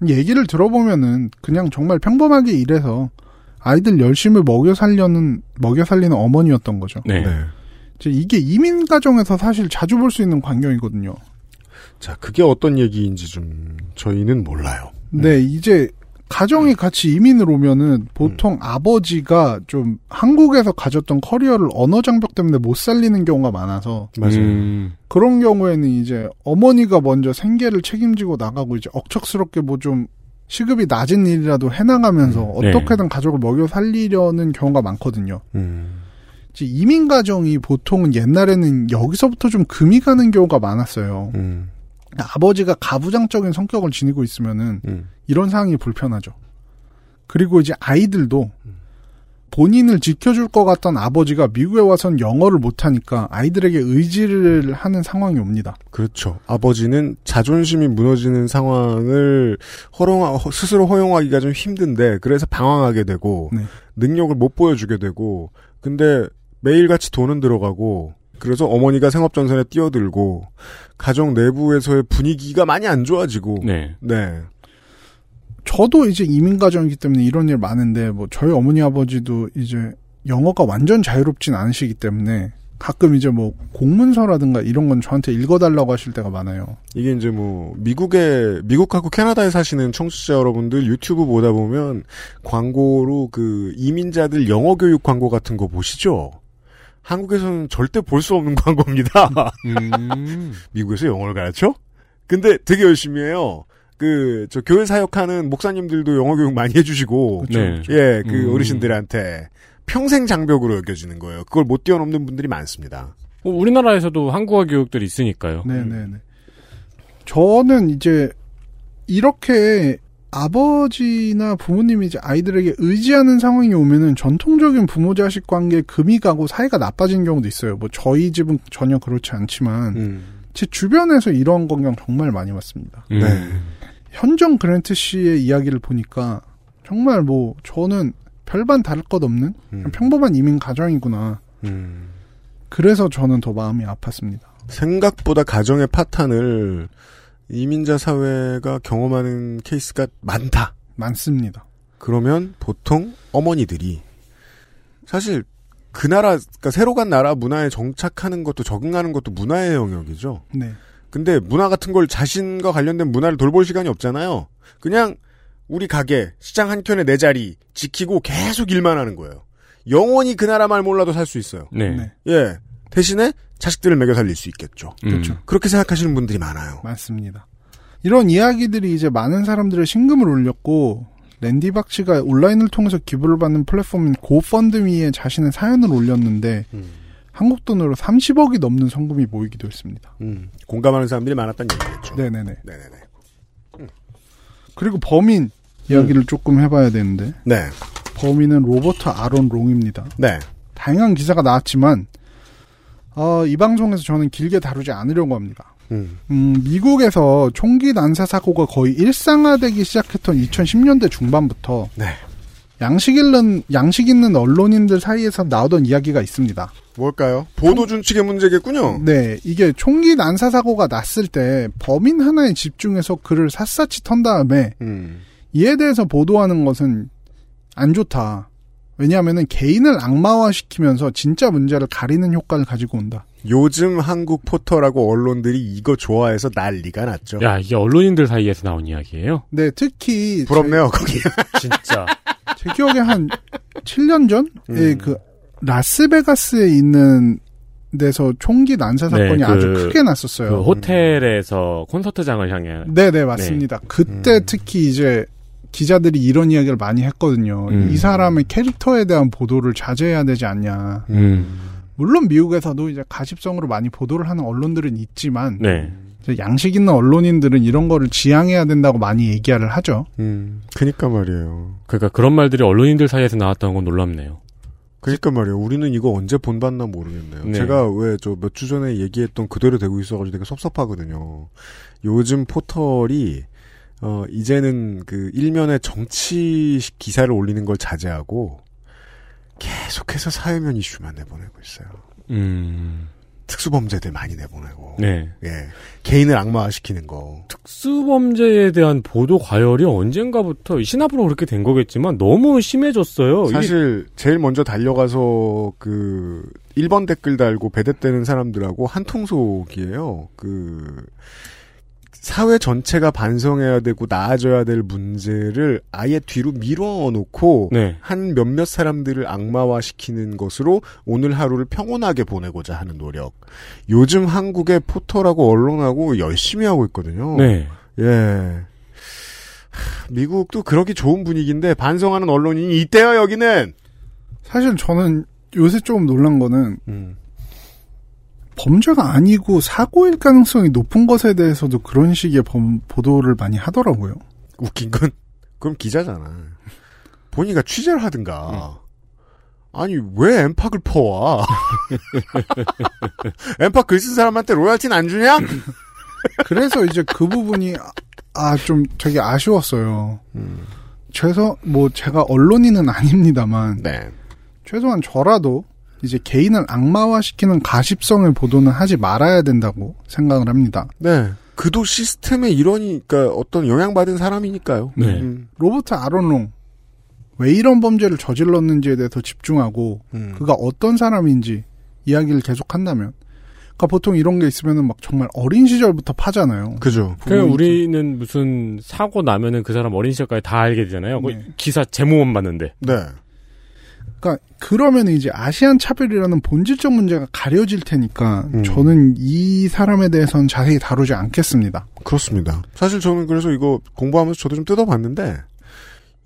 얘기를 들어보면은 그냥 정말 평범하게 일해서 아이들 열심히 먹여 살려는 먹여 살리는 어머니였던 거죠. 네. 이제 이게 이민 가정에서 사실 자주 볼 수 있는 광경이거든요. 자, 그게 어떤 얘기인지 좀 저희는 몰라요. 네, 이제 가정이 같이 이민을 오면은 보통 아버지가 좀 한국에서 가졌던 커리어를 언어 장벽 때문에 못 살리는 경우가 많아서 맞아요. 음. 그런 경우에는 이제 어머니가 먼저 생계를 책임지고 나가고 이제 억척스럽게 뭐 좀 시급이 낮은 일이라도 해나가면서 네. 어떻게든 가족을 먹여 살리려는 경우가 많거든요. 음. 이제 이민 가정이 보통은 옛날에는 여기서부터 좀 금이 가는 경우가 많았어요. 음. 아버지가 가부장적인 성격을 지니고 있으면은 음. 이런 상황이 불편하죠. 그리고 이제 아이들도 본인을 지켜줄 것 같던 아버지가 미국에 와선 영어를 못하니까 아이들에게 의지를 하는 상황이 옵니다. 그렇죠. 아버지는 자존심이 무너지는 상황을 허용 스스로 허용하기가 좀 힘든데 그래서 방황하게 되고 네. 능력을 못 보여주게 되고 근데 매일같이 돈은 들어가고 그래서 어머니가 생업전선에 뛰어들고 가정 내부에서의 분위기가 많이 안 좋아지고 네. 네. 저도 이제 이민 가정이기 때문에 이런 일 많은데 뭐 저희 어머니 아버지도 이제 영어가 완전 자유롭진 않으시기 때문에 가끔 이제 뭐 공문서라든가 이런 건 저한테 읽어달라고 하실 때가 많아요. 이게 이제 뭐 미국에 미국하고 캐나다에 사시는 청취자 여러분들 유튜브 보다 보면 광고로 그 이민자들 영어 교육 광고 같은 거 보시죠. 한국에서는 절대 볼 수 없는 광고입니다. 음. 미국에서 영어를 가르쳐? 근데 되게 열심히 해요. 그, 저, 교회 사역하는 목사님들도 영어 교육 많이 해주시고, 네. 예, 그 음. 어르신들한테 평생 장벽으로 여겨지는 거예요. 그걸 못 뛰어넘는 분들이 많습니다. 뭐 우리나라에서도 한국어 교육들이 있으니까요. 네네네. 저는 이제 이렇게 아버지나 부모님이 이제 아이들에게 의지하는 상황이 오면은 전통적인 부모 자식 관계에 금이 가고 사이가 나빠지는 경우도 있어요. 뭐 저희 집은 전혀 그렇지 않지만 음. 제 주변에서 이런 광경 정말 많이 왔습니다. 음. 네. 현정 그랜트 씨의 이야기를 보니까 정말 뭐 저는 별반 다를 것 없는 그냥 평범한 이민 가정이구나. 음. 그래서 저는 더 마음이 아팠습니다. 생각보다 가정의 파탄을 이민자 사회가 경험하는 케이스가 많다. 많습니다. 그러면 보통 어머니들이 사실 그 나라, 그러니까 새로 간 나라 문화에 정착하는 것도 적응하는 것도 문화의 영역이죠. 네. 근데 문화 같은 걸 자신과 관련된 문화를 돌볼 시간이 없잖아요. 그냥 우리 가게, 시장 한켠에 내 자리 지키고 계속 일만 하는 거예요. 영원히 그 나라 말 몰라도 살 수 있어요. 네. 네. 예. 대신에 자식들을 먹여 살릴 수 있겠죠. 음. 그렇죠. 그렇게 생각하시는 분들이 많아요. 맞습니다. 이런 이야기들이 이제 많은 사람들의 신금을 올렸고 랜디 박씨가 온라인을 통해서 기부를 받는 플랫폼인 고펀드미에 자신의 사연을 올렸는데 음. 한국 돈으로 30억이 넘는 성금이 모이기도 했습니다. 음, 공감하는 사람들이 많았다는 얘기겠죠. 네네네. 네네네. 그리고 범인 이야기를 조금 해봐야 되는데 네. 범인은 로버트 아론 롱입니다. 네. 다양한 기사가 나왔지만 어, 이 방송에서 저는 길게 다루지 않으려고 합니다. 음. 음, 미국에서 총기 난사 사고가 거의 일상화되기 시작했던 2010년대 중반부터 네. 양식 있는 양식 있는 언론인들 사이에서 나오던 이야기가 있습니다. 뭘까요? 보도 준칙의 문제겠군요. 네, 이게 총기 난사 사고가 났을 때 범인 하나에 집중해서 그를 샅샅이 턴 다음에 음. 이에 대해서 보도하는 것은 안 좋다. 왜냐하면은 개인을 악마화시키면서 진짜 문제를 가리는 효과를 가지고 온다. 요즘 한국 포털하고 언론들이 이거 좋아해서 난리가 났죠. 야, 이게 언론인들 사이에서 나온 이야기예요? 네, 특히 부럽네요, 거기. 진짜. 제 기억에 한 7년 전에 음. 그 라스베가스에 있는 데서 총기 난사 사건이 네, 그- 아주 크게 났었어요. 그 호텔에서 콘서트장을 향해. 네네 맞습니다. 그때 음. 특히 이제 기자들이 이런 이야기를 많이 했거든요. 음. 이 사람의 캐릭터에 대한 보도를 자제해야 되지 않냐. 음. 물론 미국에서도 이제 가십성으로 많이 보도를 하는 언론들은 있지만 네. 이제 양식 있는 언론인들은 이런 거를 지양해야 된다고 많이 얘기를 하죠. 음, 그니까 말이에요. 그러니까 그런 말들이 언론인들 사이에서 나왔다는 건 놀랍네요. 그니까 말이에요. 우리는 이거 언제 본봤나 모르겠네요. 네. 제가 왜 저 몇 주 전에 얘기했던 그대로 되고 있어가지고 되게 섭섭하거든요. 요즘 포털이 어 이제는 그 일면에 정치 기사를 올리는 걸 자제하고 계속해서 사회면 이슈만 내보내고 있어요. 음. 특수범죄들 많이 내보내고. 네. 예. 개인을 악마화시키는 거. 특수범죄에 대한 보도 과열이 언젠가부터 신압으로 그렇게 된 거겠지만 너무 심해졌어요. 사실 제일 먼저 달려가서 그 1번 댓글 달고 배대때는 사람들하고 한통속이에요. 그 사회 전체가 반성해야 되고 나아져야 될 문제를 아예 뒤로 밀어놓고 네. 한 몇몇 사람들을 악마화시키는 것으로 오늘 하루를 평온하게 보내고자 하는 노력. 요즘 한국의 포털하고 언론하고 열심히 하고 있거든요. 네. 예. 하, 미국도 그러기 좋은 분위기인데 반성하는 언론인이 있대요 여기는. 사실 저는 요새 조금 놀란 거는 음. 범죄가 아니고 사고일 가능성이 높은 것에 대해서도 그런 식의 범- 보도를 많이 하더라고요. 웃긴 건 그럼 기자잖아. 본인가 취재를 하든가. 아니 왜 엠팍을 퍼와? 엠팍 글 쓴 사람한테 로얄티는 안 주냐? 그래서 이제 그 부분이 아좀 되게 아쉬웠어요. 최소 뭐 제가 언론인은 아닙니다만 네. 최소한 저라도 이제 개인을 악마화시키는 가십성의 보도는 하지 말아야 된다고 생각을 합니다. 네. 그도 시스템의 일원이니까 어떤 영향받은 사람이니까요. 네. 음, 로버트 아론롱 왜 이런 범죄를 저질렀는지에 대해서 집중하고 음. 그가 어떤 사람인지 이야기를 계속한다면 그러니까 보통 이런 게 있으면은 막 정말 어린 시절부터 파잖아요. 그죠. 그냥 우리는 무슨 사고 나면은 그 사람 어린 시절까지 다 알게 되잖아요. 뭐 네. 기사 제목만 봤는데. 네. 그러니까 그러면 이제 아시안 차별이라는 본질적 문제가 가려질 테니까 음. 저는 이 사람에 대해서는 자세히 다루지 않겠습니다. 그렇습니다. 사실 저는 그래서 이거 공부하면서 저도 좀 뜯어봤는데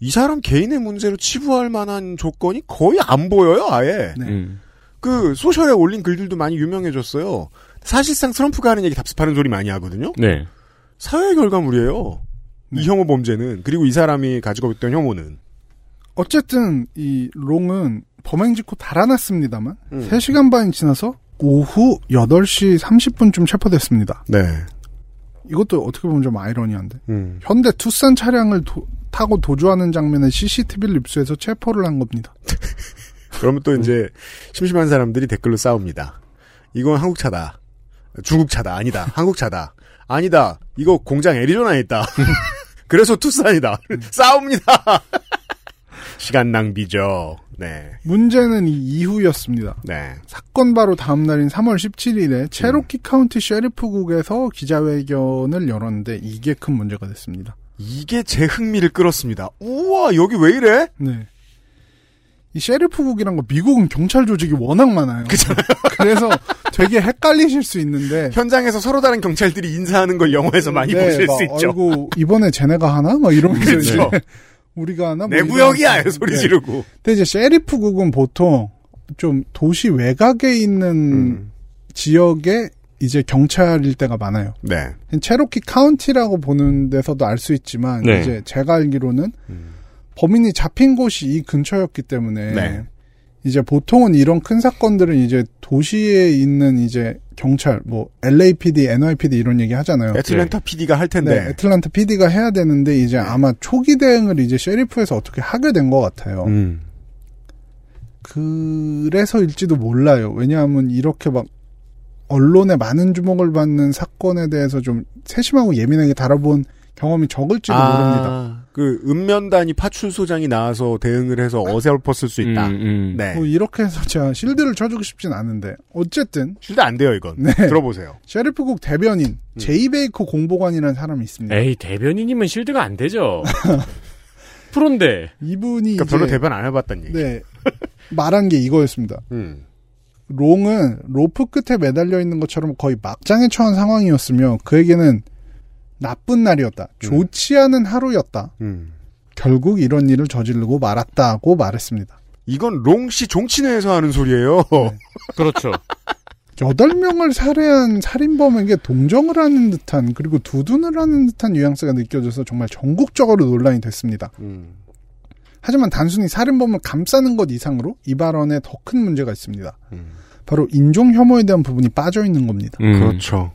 이 사람 개인의 문제로 치부할 만한 조건이 거의 안 보여요, 아예. 네. 음. 그 소셜에 올린 글들도 많이 유명해졌어요. 사실상 트럼프가 하는 얘기 답습하는 소리 많이 하거든요. 네. 사회 결과물이에요. 네. 이 혐오 범죄는 그리고 이 사람이 가지고 있던 혐오는 어쨌든 이 롱은 범행 직후 달아났습니다만 음. 3시간 반이 지나서 오후 8시 30분쯤 체포됐습니다. 네. 이것도 어떻게 보면 좀 아이러니한데 음. 현대 투싼 차량을 도- 타고 도주하는 장면을 CCTV를 입수해서 체포를 한 겁니다. 그러면 또 이제 심심한 사람들이 댓글로 싸웁니다. 이건 한국 차다. 중국 차다. 아니다. 한국 차다. 아니다. 이거 공장 애리조나에 있다. 그래서 투싼이다. 싸웁니다. 시간 낭비죠. 네. 문제는 이 이후였습니다. 네. 사건 바로 다음 날인 3월 17일에 체로키 카운티 셰리프국에서 기자회견을 열었는데 이게 큰 문제가 됐습니다. 이게 제 흥미를 끌었습니다. 우와, 여기 왜 이래? 네. 이 셰리프국이란 거 미국은 경찰 조직이 워낙 많아요. 그래서 되게 헷갈리실 수 있는데 현장에서 서로 다른 경찰들이 인사하는 걸 영화에서 많이 네, 보실 막, 수 있죠. 아이고 이번에 쟤네가 하나? 막 이러면서 그렇죠. 이제 우리가 하나? 뭐내 구역이야! 소리 네. 지르고. 근데 이제 셰리프국은 보통 좀 도시 외곽에 있는 음. 지역에 이제 경찰일 때가 많아요. 네. 체로키 카운티라고 보는 데서도 알 수 있지만 네. 이제 제가 알기로는 음. 범인이 잡힌 곳이 이 근처였기 때문에 네. 이제 보통은 이런 큰 사건들은 이제 도시에 있는 이제 경찰, 뭐 LAPD, NYPD 이런 얘기 하잖아요. 애틀랜타 PD가 할 텐데. 네, 애틀란타 PD가 해야 되는데 이제 아마 초기 대응을 이제 셰리프에서 어떻게 하게 된 것 같아요. 음. 그래서일지도 몰라요. 왜냐하면 이렇게 막 언론에 많은 주목을 받는 사건에 대해서 좀 세심하고 예민하게 다뤄본 경험이 적을지도 모릅니다. 그 읍면 단위 파출소장이 나와서 대응을 해서 어설펐을 수 있다. 음, 음. 네. 뭐 이렇게 해서 제가 실드를 쳐주고 싶진 않은데 어쨌든 실드 안 돼요 이건. 네. 들어보세요. sheriff국 대변인 음. 제이 베이커 공보관이라는 사람이 있습니다. 에이 대변인이면 실드가 안 되죠. 프론데 이분이 그러니까 이제 별로 대변 안 해봤단 얘기. 네 말한 게 이거였습니다. 음. 롱은 로프 끝에 매달려 있는 것처럼 거의 막장에 처한 상황이었으며 그에게는 나쁜 날이었다. 좋지 않은 하루였다. 음. 결국 이런 일을 저지르고 말았다고 말했습니다. 이건 롱씨 종친회에서 하는 소리예요. 그렇죠. 여덟 명을 살해한 살인범에게 동정을 하는 듯한 그리고 두둔을 하는 듯한 뉘앙스가 느껴져서 정말 전국적으로 논란이 됐습니다. 음. 하지만 단순히 살인범을 감싸는 것 이상으로 이 발언에 더 큰 문제가 있습니다. 음. 바로 인종 혐오에 대한 부분이 빠져 있는 겁니다. 음. 그렇죠.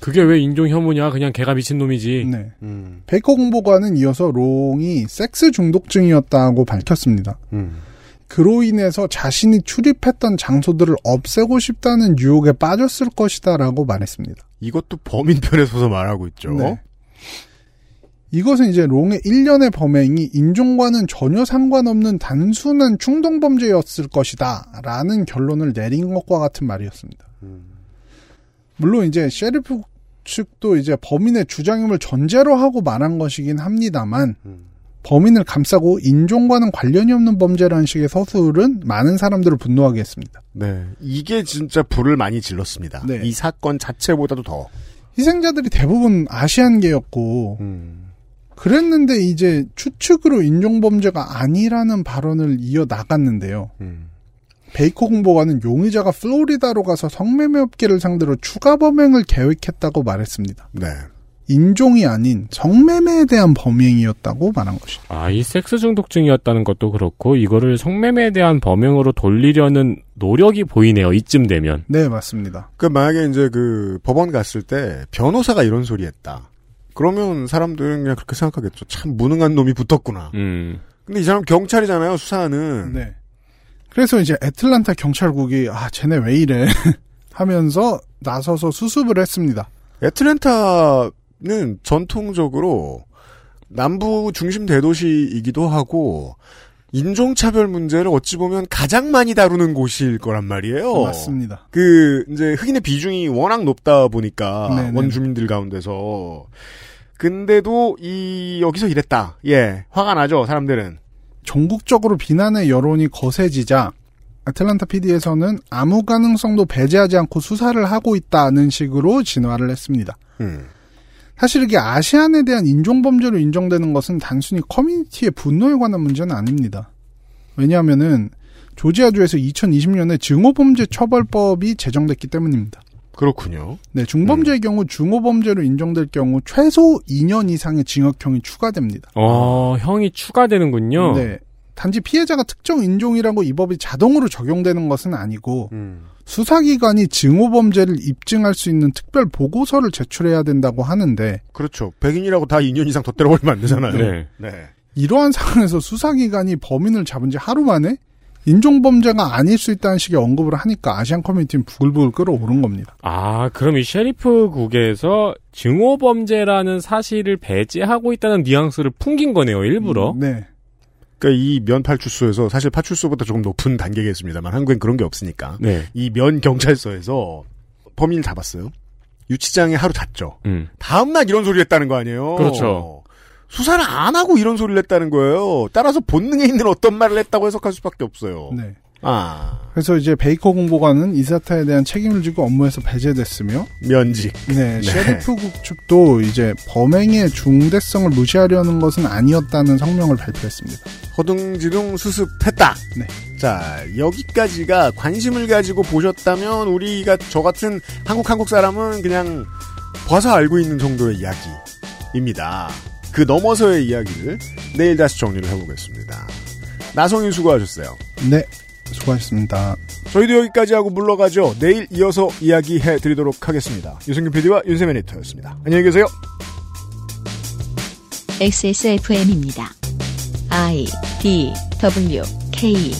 그게 왜 인종 혐오냐? 그냥 걔가 미친 놈이지. 네. 음. 베이커 공보관은 이어서 롱이 섹스 중독증이었다고 밝혔습니다. 음. 그로 인해서 자신이 출입했던 장소들을 없애고 싶다는 유혹에 빠졌을 것이다라고 말했습니다. 이것도 범인 편에 서서 말하고 있죠. 네. 이것은 이제 롱의 일련의 범행이 인종과는 전혀 상관없는 단순한 충동범죄였을 것이다. 라는 결론을 내린 것과 같은 말이었습니다. 물론 이제 셰리프 측도 이제 범인의 주장임을 전제로 하고 말한 것이긴 합니다만, 범인을 감싸고 인종과는 관련이 없는 범죄라는 식의 서술은 많은 사람들을 분노하게 했습니다. 네. 이게 진짜 불을 많이 질렀습니다. 네. 이 사건 자체보다도 더. 희생자들이 대부분 아시안계였고, 음. 그랬는데 이제 추측으로 인종범죄가 아니라는 발언을 이어 나갔는데요. 음. 베이커 공보관은 용의자가 플로리다로 가서 성매매 업계를 상대로 추가 범행을 계획했다고 말했습니다. 네. 인종이 아닌 성매매에 대한 범행이었다고 말한 것이죠. 아, 이 섹스 중독증이었다는 것도 그렇고 이거를 성매매에 대한 범행으로 돌리려는 노력이 보이네요. 이쯤 되면. 네, 맞습니다. 그 만약에 이제 그 법원 갔을 때 변호사가 이런 소리 했다. 그러면 사람들은 그냥 그렇게 생각하겠죠. 참 무능한 놈이 붙었구나. 음. 근데 이 사람 경찰이잖아요, 수사하는. 네. 그래서 이제 애틀란타 경찰국이 아, 쟤네 왜 이래 하면서 나서서 수습을 했습니다. 애틀랜타는 전통적으로 남부 중심 대도시이기도 하고 인종차별 문제를 어찌 보면 가장 많이 다루는 곳일 거란 말이에요. 맞습니다. 그 이제 흑인의 비중이 워낙 높다 보니까 네네. 원주민들 가운데서 근데도 이 여기서 이랬다. 예, 화가 나죠 사람들은. 전국적으로 비난의 여론이 거세지자 아틀란타 PD에서는 아무 가능성도 배제하지 않고 수사를 하고 있다는 식으로 진화를 했습니다. 음. 사실 이게 아시안에 대한 인종범죄로 인정되는 것은 단순히 커뮤니티의 분노에 관한 문제는 아닙니다. 왜냐하면은 조지아주에서 2020년에 증오범죄 처벌법이 제정됐기 때문입니다. 그렇군요. 네, 중범죄의 경우 중오범죄로 인정될 경우 최소 2년 이상의 징역형이 추가됩니다. 어, 형이 추가되는군요. 네. 단지 피해자가 특정 인종이라고 이 법이 자동으로 적용되는 것은 아니고 음. 수사기관이 증오범죄를 입증할 수 있는 특별 보고서를 제출해야 된다고 하는데 그렇죠. 백인이라고 다 2년 이상 더 때려버리면 안 되잖아요. 네. 네. 이러한 상황에서 수사기관이 범인을 잡은 지 하루 만에 인종범죄가 아닐 수 있다는 식의 언급을 하니까 아시안 커뮤니티는 부글부글 끓어오른 겁니다. 아, 그럼 이 셰리프국에서 증오범죄라는 사실을 배제하고 있다는 뉘앙스를 풍긴 거네요, 일부러. 네. 그러니까 이 면 파출소에서 사실 파출소보다 조금 높은 단계겠습니다만 한국엔 그런 게 없으니까 네. 이면 경찰서에서 범인을 잡았어요. 유치장에 하루 잤죠. 음. 다음 날 이런 소리 했다는 거 아니에요. 그렇죠. 수사를 안 하고 이런 소리를 했다는 거예요. 따라서 본능에 있는 어떤 말을 했다고 해석할 수밖에 없어요. 네. 아 그래서 이제 베이커 공보관은 이 사태에 대한 책임을 지고 업무에서 배제됐으며 면직. 네, 네. 셰리프 국 측도 이제 범행의 중대성을 무시하려는 것은 아니었다는 성명을 발표했습니다. 허둥지둥 수습했다. 네. 자 여기까지가 관심을 가지고 보셨다면 우리가 저 같은 한국 한국 사람은 그냥 봐서 알고 있는 정도의 이야기입니다. 그 넘어서의 이야기를 내일 다시 정리를 해보겠습니다. 나성인 수고하셨어요. 네, 수고하셨습니다. 저희도 여기까지 하고 물러가죠. 내일 이어서 이야기해 드리도록 하겠습니다. 유승균 PD와 윤세민 에디터였습니다. 안녕히 계세요. XSFM입니다. I D W K